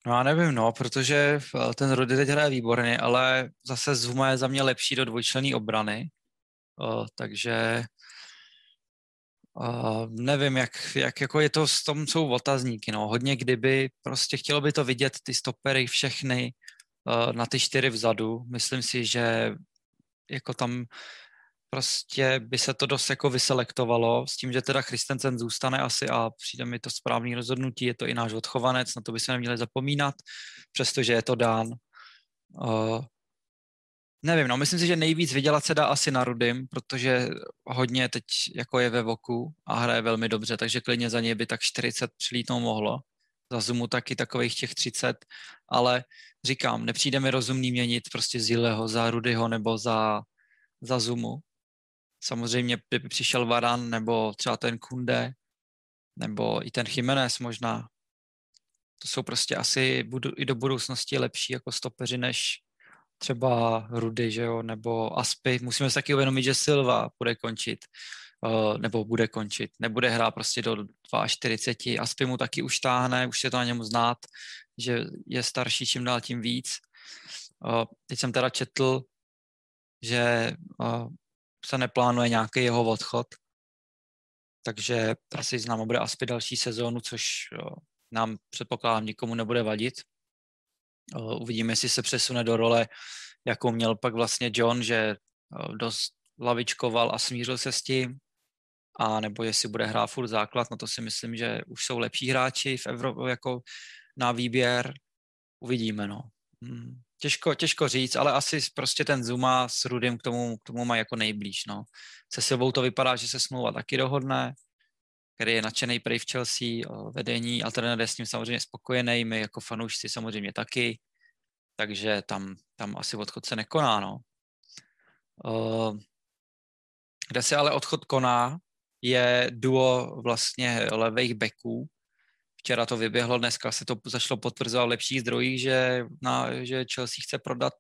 No já nevím, no, protože eh, ten Rudy teď hraje výborně, ale zase Zuma je za mě lepší do dvojčlenné obrany, uh, takže Uh, nevím, jak, jak jako je to s tom, jsou otazníky. No. Hodně kdyby, prostě chtělo by to vidět ty stopery všechny na ty čtyři vzadu. Myslím si, že jako tam prostě by se to dost jako vyselektovalo s tím, že teda Christensen zůstane asi a přijde mi to správný rozhodnutí, je to i náš odchovanec, na to by se neměli zapomínat, přestože je to dán. Uh, Nevím, no, myslím si, že nejvíc vydělat se dá asi na Rudym, protože hodně teď jako je ve voku a hraje velmi dobře, takže klidně za něj by tak 40 přilítnout mohlo. Za Zumu taky takových těch 30, ale říkám, nepřijde mi rozumný měnit prostě Zileho za Rudyho nebo za, za Zumu. Samozřejmě by přišel Varan nebo třeba ten Kunde, nebo i ten Jimenez možná. To jsou prostě asi budu, i do budoucnosti lepší jako stopeři než, třeba Rudy, že jo, nebo Aspy. Musíme se taky uvědomit, že Silva bude končit, nebo bude končit, nebude hrát prostě do 42. Aspy mu taky už táhne, už je to na němu znát, že je starší čím dál tím víc. Teď jsem teda četl, že se neplánuje nějaký jeho odchod, takže asi známo bude aspoň další sezónu, což nám předpokládám nikomu nebude vadit. Uvidíme, jestli se přesune do role, jakou měl pak vlastně John, že dost lavičkoval a smířil se s tím, a nebo jestli bude hrát furt základ, no to si myslím, že už jsou lepší hráči v Evropě jako na výběr. Uvidíme, no. Hmm. Těžko, těžko říct, ale asi prostě ten Zuma s Rudym k tomu, k tomu má jako nejblíž, no. Se Silvou to vypadá, že se smlouva taky dohodne, který je nadšený prej v Chelsea, vedení a trenér je s ním samozřejmě spokojený, my jako fanoušci samozřejmě taky, takže tam, tam asi odchod se nekoná, no. Uh, kde se ale odchod koná, je duo vlastně levých beků. Včera to vyběhlo, dneska se to začalo potvrzovat v lepších zdrojích, že, na, že Chelsea chce prodat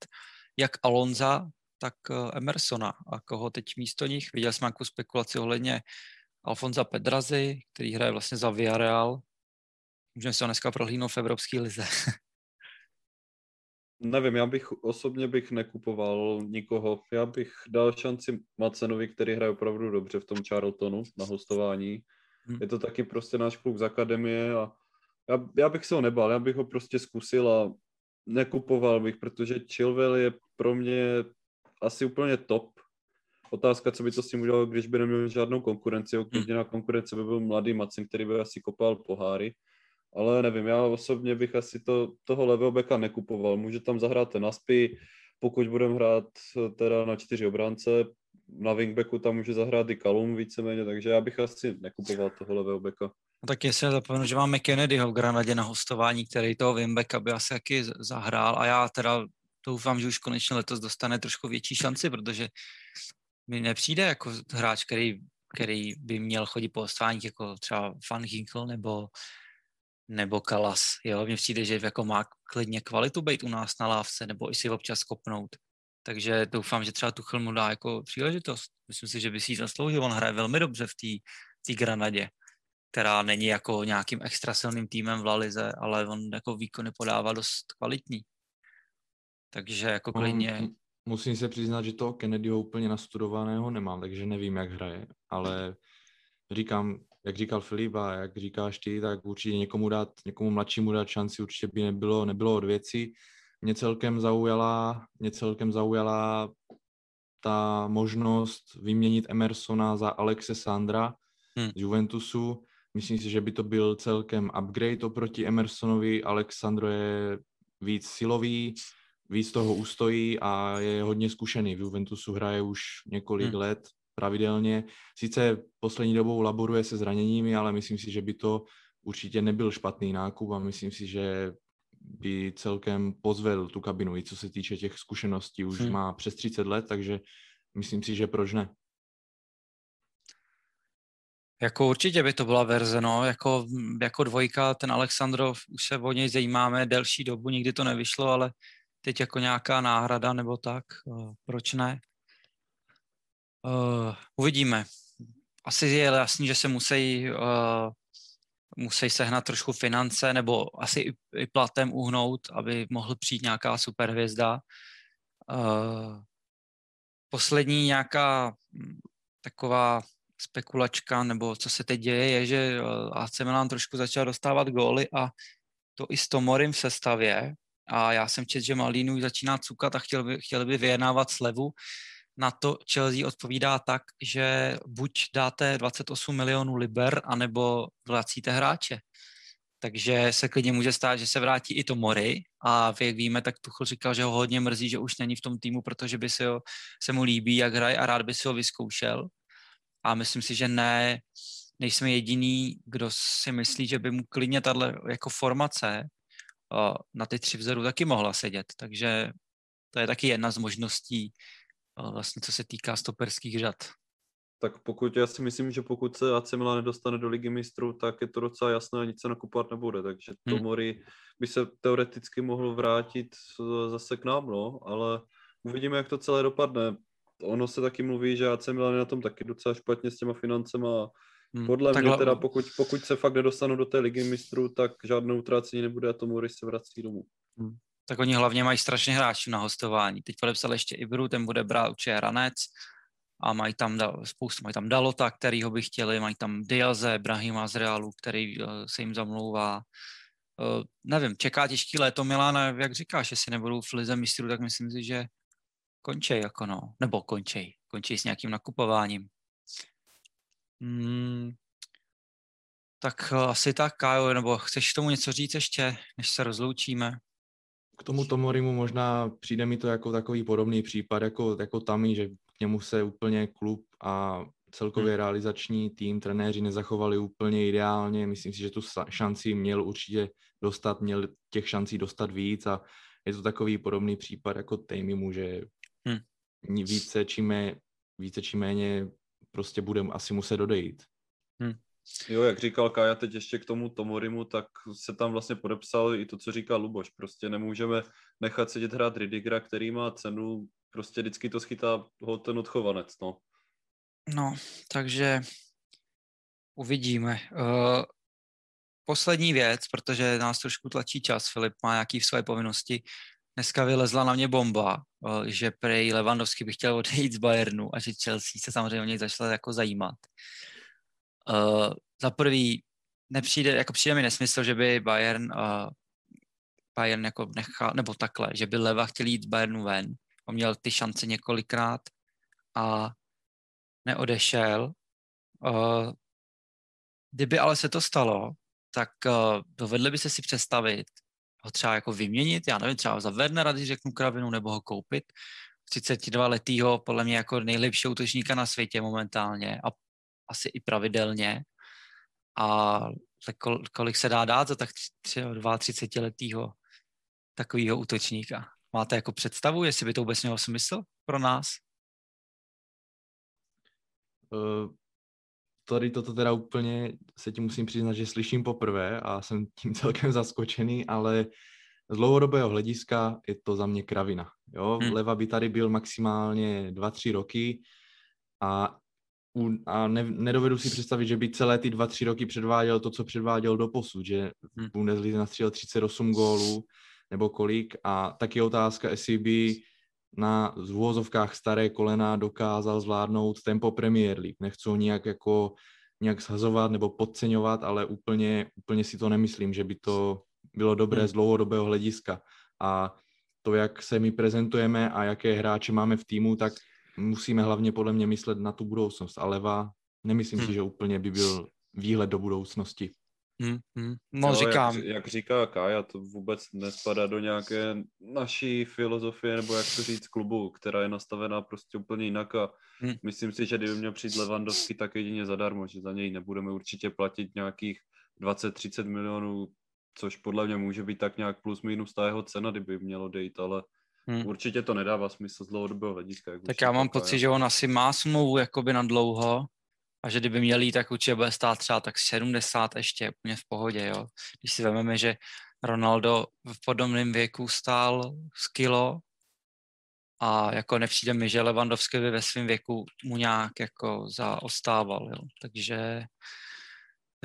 jak Alonza, tak eh, Emersona. A koho teď místo nich? Viděl jsme nějakou spekulaci ohledně Alfonza Pedrazy, který hraje vlastně za Villarreal. Můžeme se ho dneska prohlídnout v Evropské lize. Nevím, já bych osobně bych nekupoval nikoho. Já bych dal šanci Macenovi, který hraje opravdu dobře v tom Charltonu na hostování. Hmm. Je to taky prostě náš kluk z akademie a já, já bych se ho nebal, já bych ho prostě zkusil a nekupoval bych, protože Chilwell je pro mě asi úplně top. Otázka, co by to s tím udělalo, když by neměl žádnou konkurenci. Jediná konkurence by byl mladý Macen, který by asi kopal poháry ale nevím, já osobně bych asi to, toho levého beka nekupoval. Může tam zahrát ten Aspy, pokud budeme hrát teda na čtyři obránce, na wingbacku tam může zahrát i Kalum víceméně, takže já bych asi nekupoval toho levého beka. No tak jestli zapomenu, že máme Kennedyho v Granadě na hostování, který toho wingbacka by asi taky zahrál a já teda doufám, že už konečně letos dostane trošku větší šanci, protože mi nepřijde jako hráč, který, který by měl chodit po hostování jako třeba Van Hinkle nebo nebo Kalas. Jo, mně přijde, že jako má klidně kvalitu být u nás na lávce, nebo i si občas kopnout. Takže doufám, že třeba Tuchel mu dá jako příležitost. Myslím si, že by si ji zasloužil. On hraje velmi dobře v té Granadě, která není jako nějakým extra silným týmem v Lalize, ale on jako výkony podává dost kvalitní. Takže jako klidně... Musím se přiznat, že to Kennedyho úplně nastudovaného nemám, takže nevím, jak hraje, ale říkám, jak říkal Filip a jak říkáš ty, tak určitě někomu dát, někomu mladšímu dát šanci určitě by nebylo, nebylo od věcí. Mě celkem zaujala, mě celkem zaujala ta možnost vyměnit Emersona za Alexe Sandra hmm. z Juventusu. Myslím si, že by to byl celkem upgrade oproti Emersonovi. Alexandro je víc silový, víc toho ustojí a je hodně zkušený. V Juventusu hraje už několik hmm. let, pravidelně. Sice poslední dobou laboruje se zraněními, ale myslím si, že by to určitě nebyl špatný nákup a myslím si, že by celkem pozvedl tu kabinu, i co se týče těch zkušeností. Už hmm. má přes 30 let, takže myslím si, že proč ne. Jako určitě by to byla verze, no, jako, jako dvojka, ten Alexandrov, už se o něj zajímáme delší dobu, nikdy to nevyšlo, ale teď jako nějaká náhrada nebo tak, eh, proč ne? Uh, uvidíme. Asi je jasný, že se musí, uh, musí sehnat trošku finance nebo asi i, i platem uhnout, aby mohl přijít nějaká superhvězda. Uh, poslední nějaká hm, taková spekulačka, nebo co se teď děje, je, že AC Milan trošku začal dostávat góly a to i s Tomorim v sestavě. A já jsem četl, že Malínu začíná cukat a chtěl by, chtěl by vyjednávat slevu na to Chelsea odpovídá tak, že buď dáte 28 milionů liber, anebo vracíte hráče. Takže se klidně může stát, že se vrátí i to Mori a jak víme, tak Tuchel říkal, že ho hodně mrzí, že už není v tom týmu, protože by se, ho, se mu líbí, jak hraje a rád by si ho vyzkoušel. A myslím si, že ne, nejsme jediný, kdo si myslí, že by mu klidně tahle jako formace na ty tři vzoru taky mohla sedět. Takže to je taky jedna z možností, vlastně co se týká stoperských řad. Tak pokud, já si myslím, že pokud se AC Milan nedostane do ligy mistrů, tak je to docela jasné a nic se nakupovat nebude, takže hmm. Tomori by se teoreticky mohl vrátit zase k nám, no, ale uvidíme, jak to celé dopadne. Ono se taky mluví, že AC Milan je na tom taky docela špatně s těma financema Hmm. Podle Takhle... mě teda, pokud, pokud se fakt nedostanu do té ligy mistrů, tak žádné utrácení nebude a tomu se vrací domů. Hmm. Tak oni hlavně mají strašně hráčů na hostování. Teď podepsal ještě Ibru, ten bude brát určitě ranec a mají tam spoustu, mají tam Dalota, který ho by chtěli, mají tam Diaze, Brahima z Realu, který uh, se jim zamlouvá. Uh, nevím, čeká těžký léto Milana, jak říkáš, jestli nebudou v lize mistrů, tak myslím si, že končej jako no, nebo končej, končej s nějakým nakupováním. Hmm, tak uh, asi tak, Kájo, nebo chceš tomu něco říct ještě, než se rozloučíme? K tomu Tomorimu možná přijde mi to jako takový podobný případ jako, jako Tami, že k němu se úplně klub a celkově hmm. realizační tým, trenéři nezachovali úplně ideálně. Myslím si, že tu šanci měl určitě dostat, měl těch šancí dostat víc a je to takový podobný případ jako Tejmimu, že hmm. více, či mé, více či méně prostě bude asi muset odejít. Hmm. Jo, jak říkal Kája teď ještě k tomu Tomorimu, tak se tam vlastně podepsal i to, co říká Luboš. Prostě nemůžeme nechat sedět hrát Ridigra, který má cenu, prostě vždycky to schytá ho ten odchovanec, no. No, takže uvidíme. Uh, poslední věc, protože nás trošku tlačí čas, Filip má nějaký své povinnosti. Dneska vylezla na mě bomba, uh, že prej Levandovský by chtěl odejít z Bayernu a že Chelsea se samozřejmě o něj začala jako zajímat. Uh, za prvý, nepřijde, jako přijde mi nesmysl, že by Bayern, uh, Bayern jako nechal, nebo takhle, že by Leva chtěl jít Bayernu ven. On měl ty šance několikrát a neodešel. Uh, kdyby ale se to stalo, tak uh, dovedli by se si představit ho třeba jako vyměnit, já nevím, třeba za Wernera, když řeknu kravinu, nebo ho koupit. 32 letýho, podle mě jako nejlepšího útočníka na světě momentálně a asi i pravidelně. A kol, kolik se dá dát za tak 32 letýho takového útočníka? Máte jako představu, jestli by to vůbec mělo smysl pro nás? Uh, tady toto teda úplně se ti musím přiznat, že slyším poprvé a jsem tím celkem zaskočený, ale z dlouhodobého hlediska je to za mě kravina. Jo? Hmm. Leva by tady byl maximálně 2-3 roky a, a ne, nedovedu si představit, že by celé ty 2-3 roky předváděl to, co předváděl do posud, že v hmm. Bundeslize nastřelil 38 gólů nebo kolik a tak je otázka, jestli by na zvůzovkách staré kolena dokázal zvládnout tempo Premier League. Nechci ho nějak jako nějak shazovat nebo podceňovat, ale úplně, úplně si to nemyslím, že by to bylo dobré hmm. z dlouhodobého hlediska. A to, jak se my prezentujeme a jaké hráče máme v týmu, tak musíme hlavně podle mě myslet na tu budoucnost. A Leva, nemyslím hmm. si, že úplně by byl výhled do budoucnosti. Hmm, hmm. No, no říkám. Jak, jak říká Kája, to vůbec nespadá do nějaké naší filozofie, nebo jak to říct, klubu, která je nastavená prostě úplně jinak a hmm. myslím si, že kdyby měl přijít Levandovský, tak jedině zadarmo, že za něj nebudeme určitě platit nějakých 20-30 milionů, což podle mě může být tak nějak plus minus ta jeho cena, kdyby mělo dejít, ale Hmm. Určitě to nedává smysl z dlouhodobého hlediska. tak já mám pocit, že on asi má smlouvu jakoby na dlouho, a že kdyby měli, tak určitě bude stát třeba tak 70 ještě úplně v pohodě, jo. Když si vezmeme, že Ronaldo v podobném věku stál z kilo a jako nepřijde mi, že Levandovský by ve svém věku mu nějak jako zaostával, jo. Takže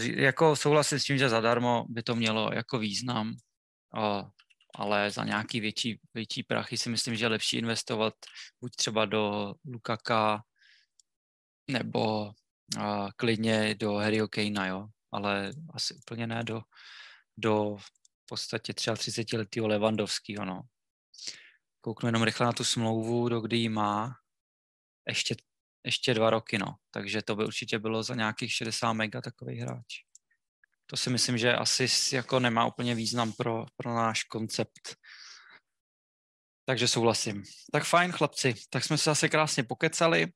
jako souhlasím s tím, že zadarmo by to mělo jako význam, o, ale za nějaký větší, větší prachy si myslím, že je lepší investovat buď třeba do Lukaka nebo a klidně do Harryho Kanea, jo, ale asi úplně ne do, do v podstatě třeba 30 letého Levandovského, no. Kouknu jenom rychle na tu smlouvu, do kdy ji má. Ještě, ještě dva roky, no. Takže to by určitě bylo za nějakých 60 mega takový hráč. To si myslím, že asi jako nemá úplně význam pro, pro náš koncept. Takže souhlasím. Tak fajn, chlapci. Tak jsme se zase krásně pokecali.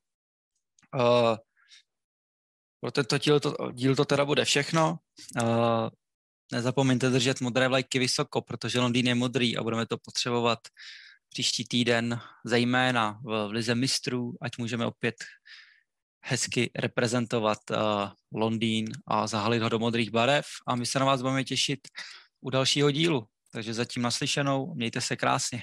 Uh, pro tento díl to, díl to teda bude všechno. Uh, nezapomeňte držet modré vlajky vysoko, protože Londýn je modrý a budeme to potřebovat příští týden, zejména v, v Lize mistrů, ať můžeme opět hezky reprezentovat uh, Londýn a zahalit ho do modrých barev a my se na vás budeme těšit u dalšího dílu. Takže zatím naslyšenou, mějte se krásně.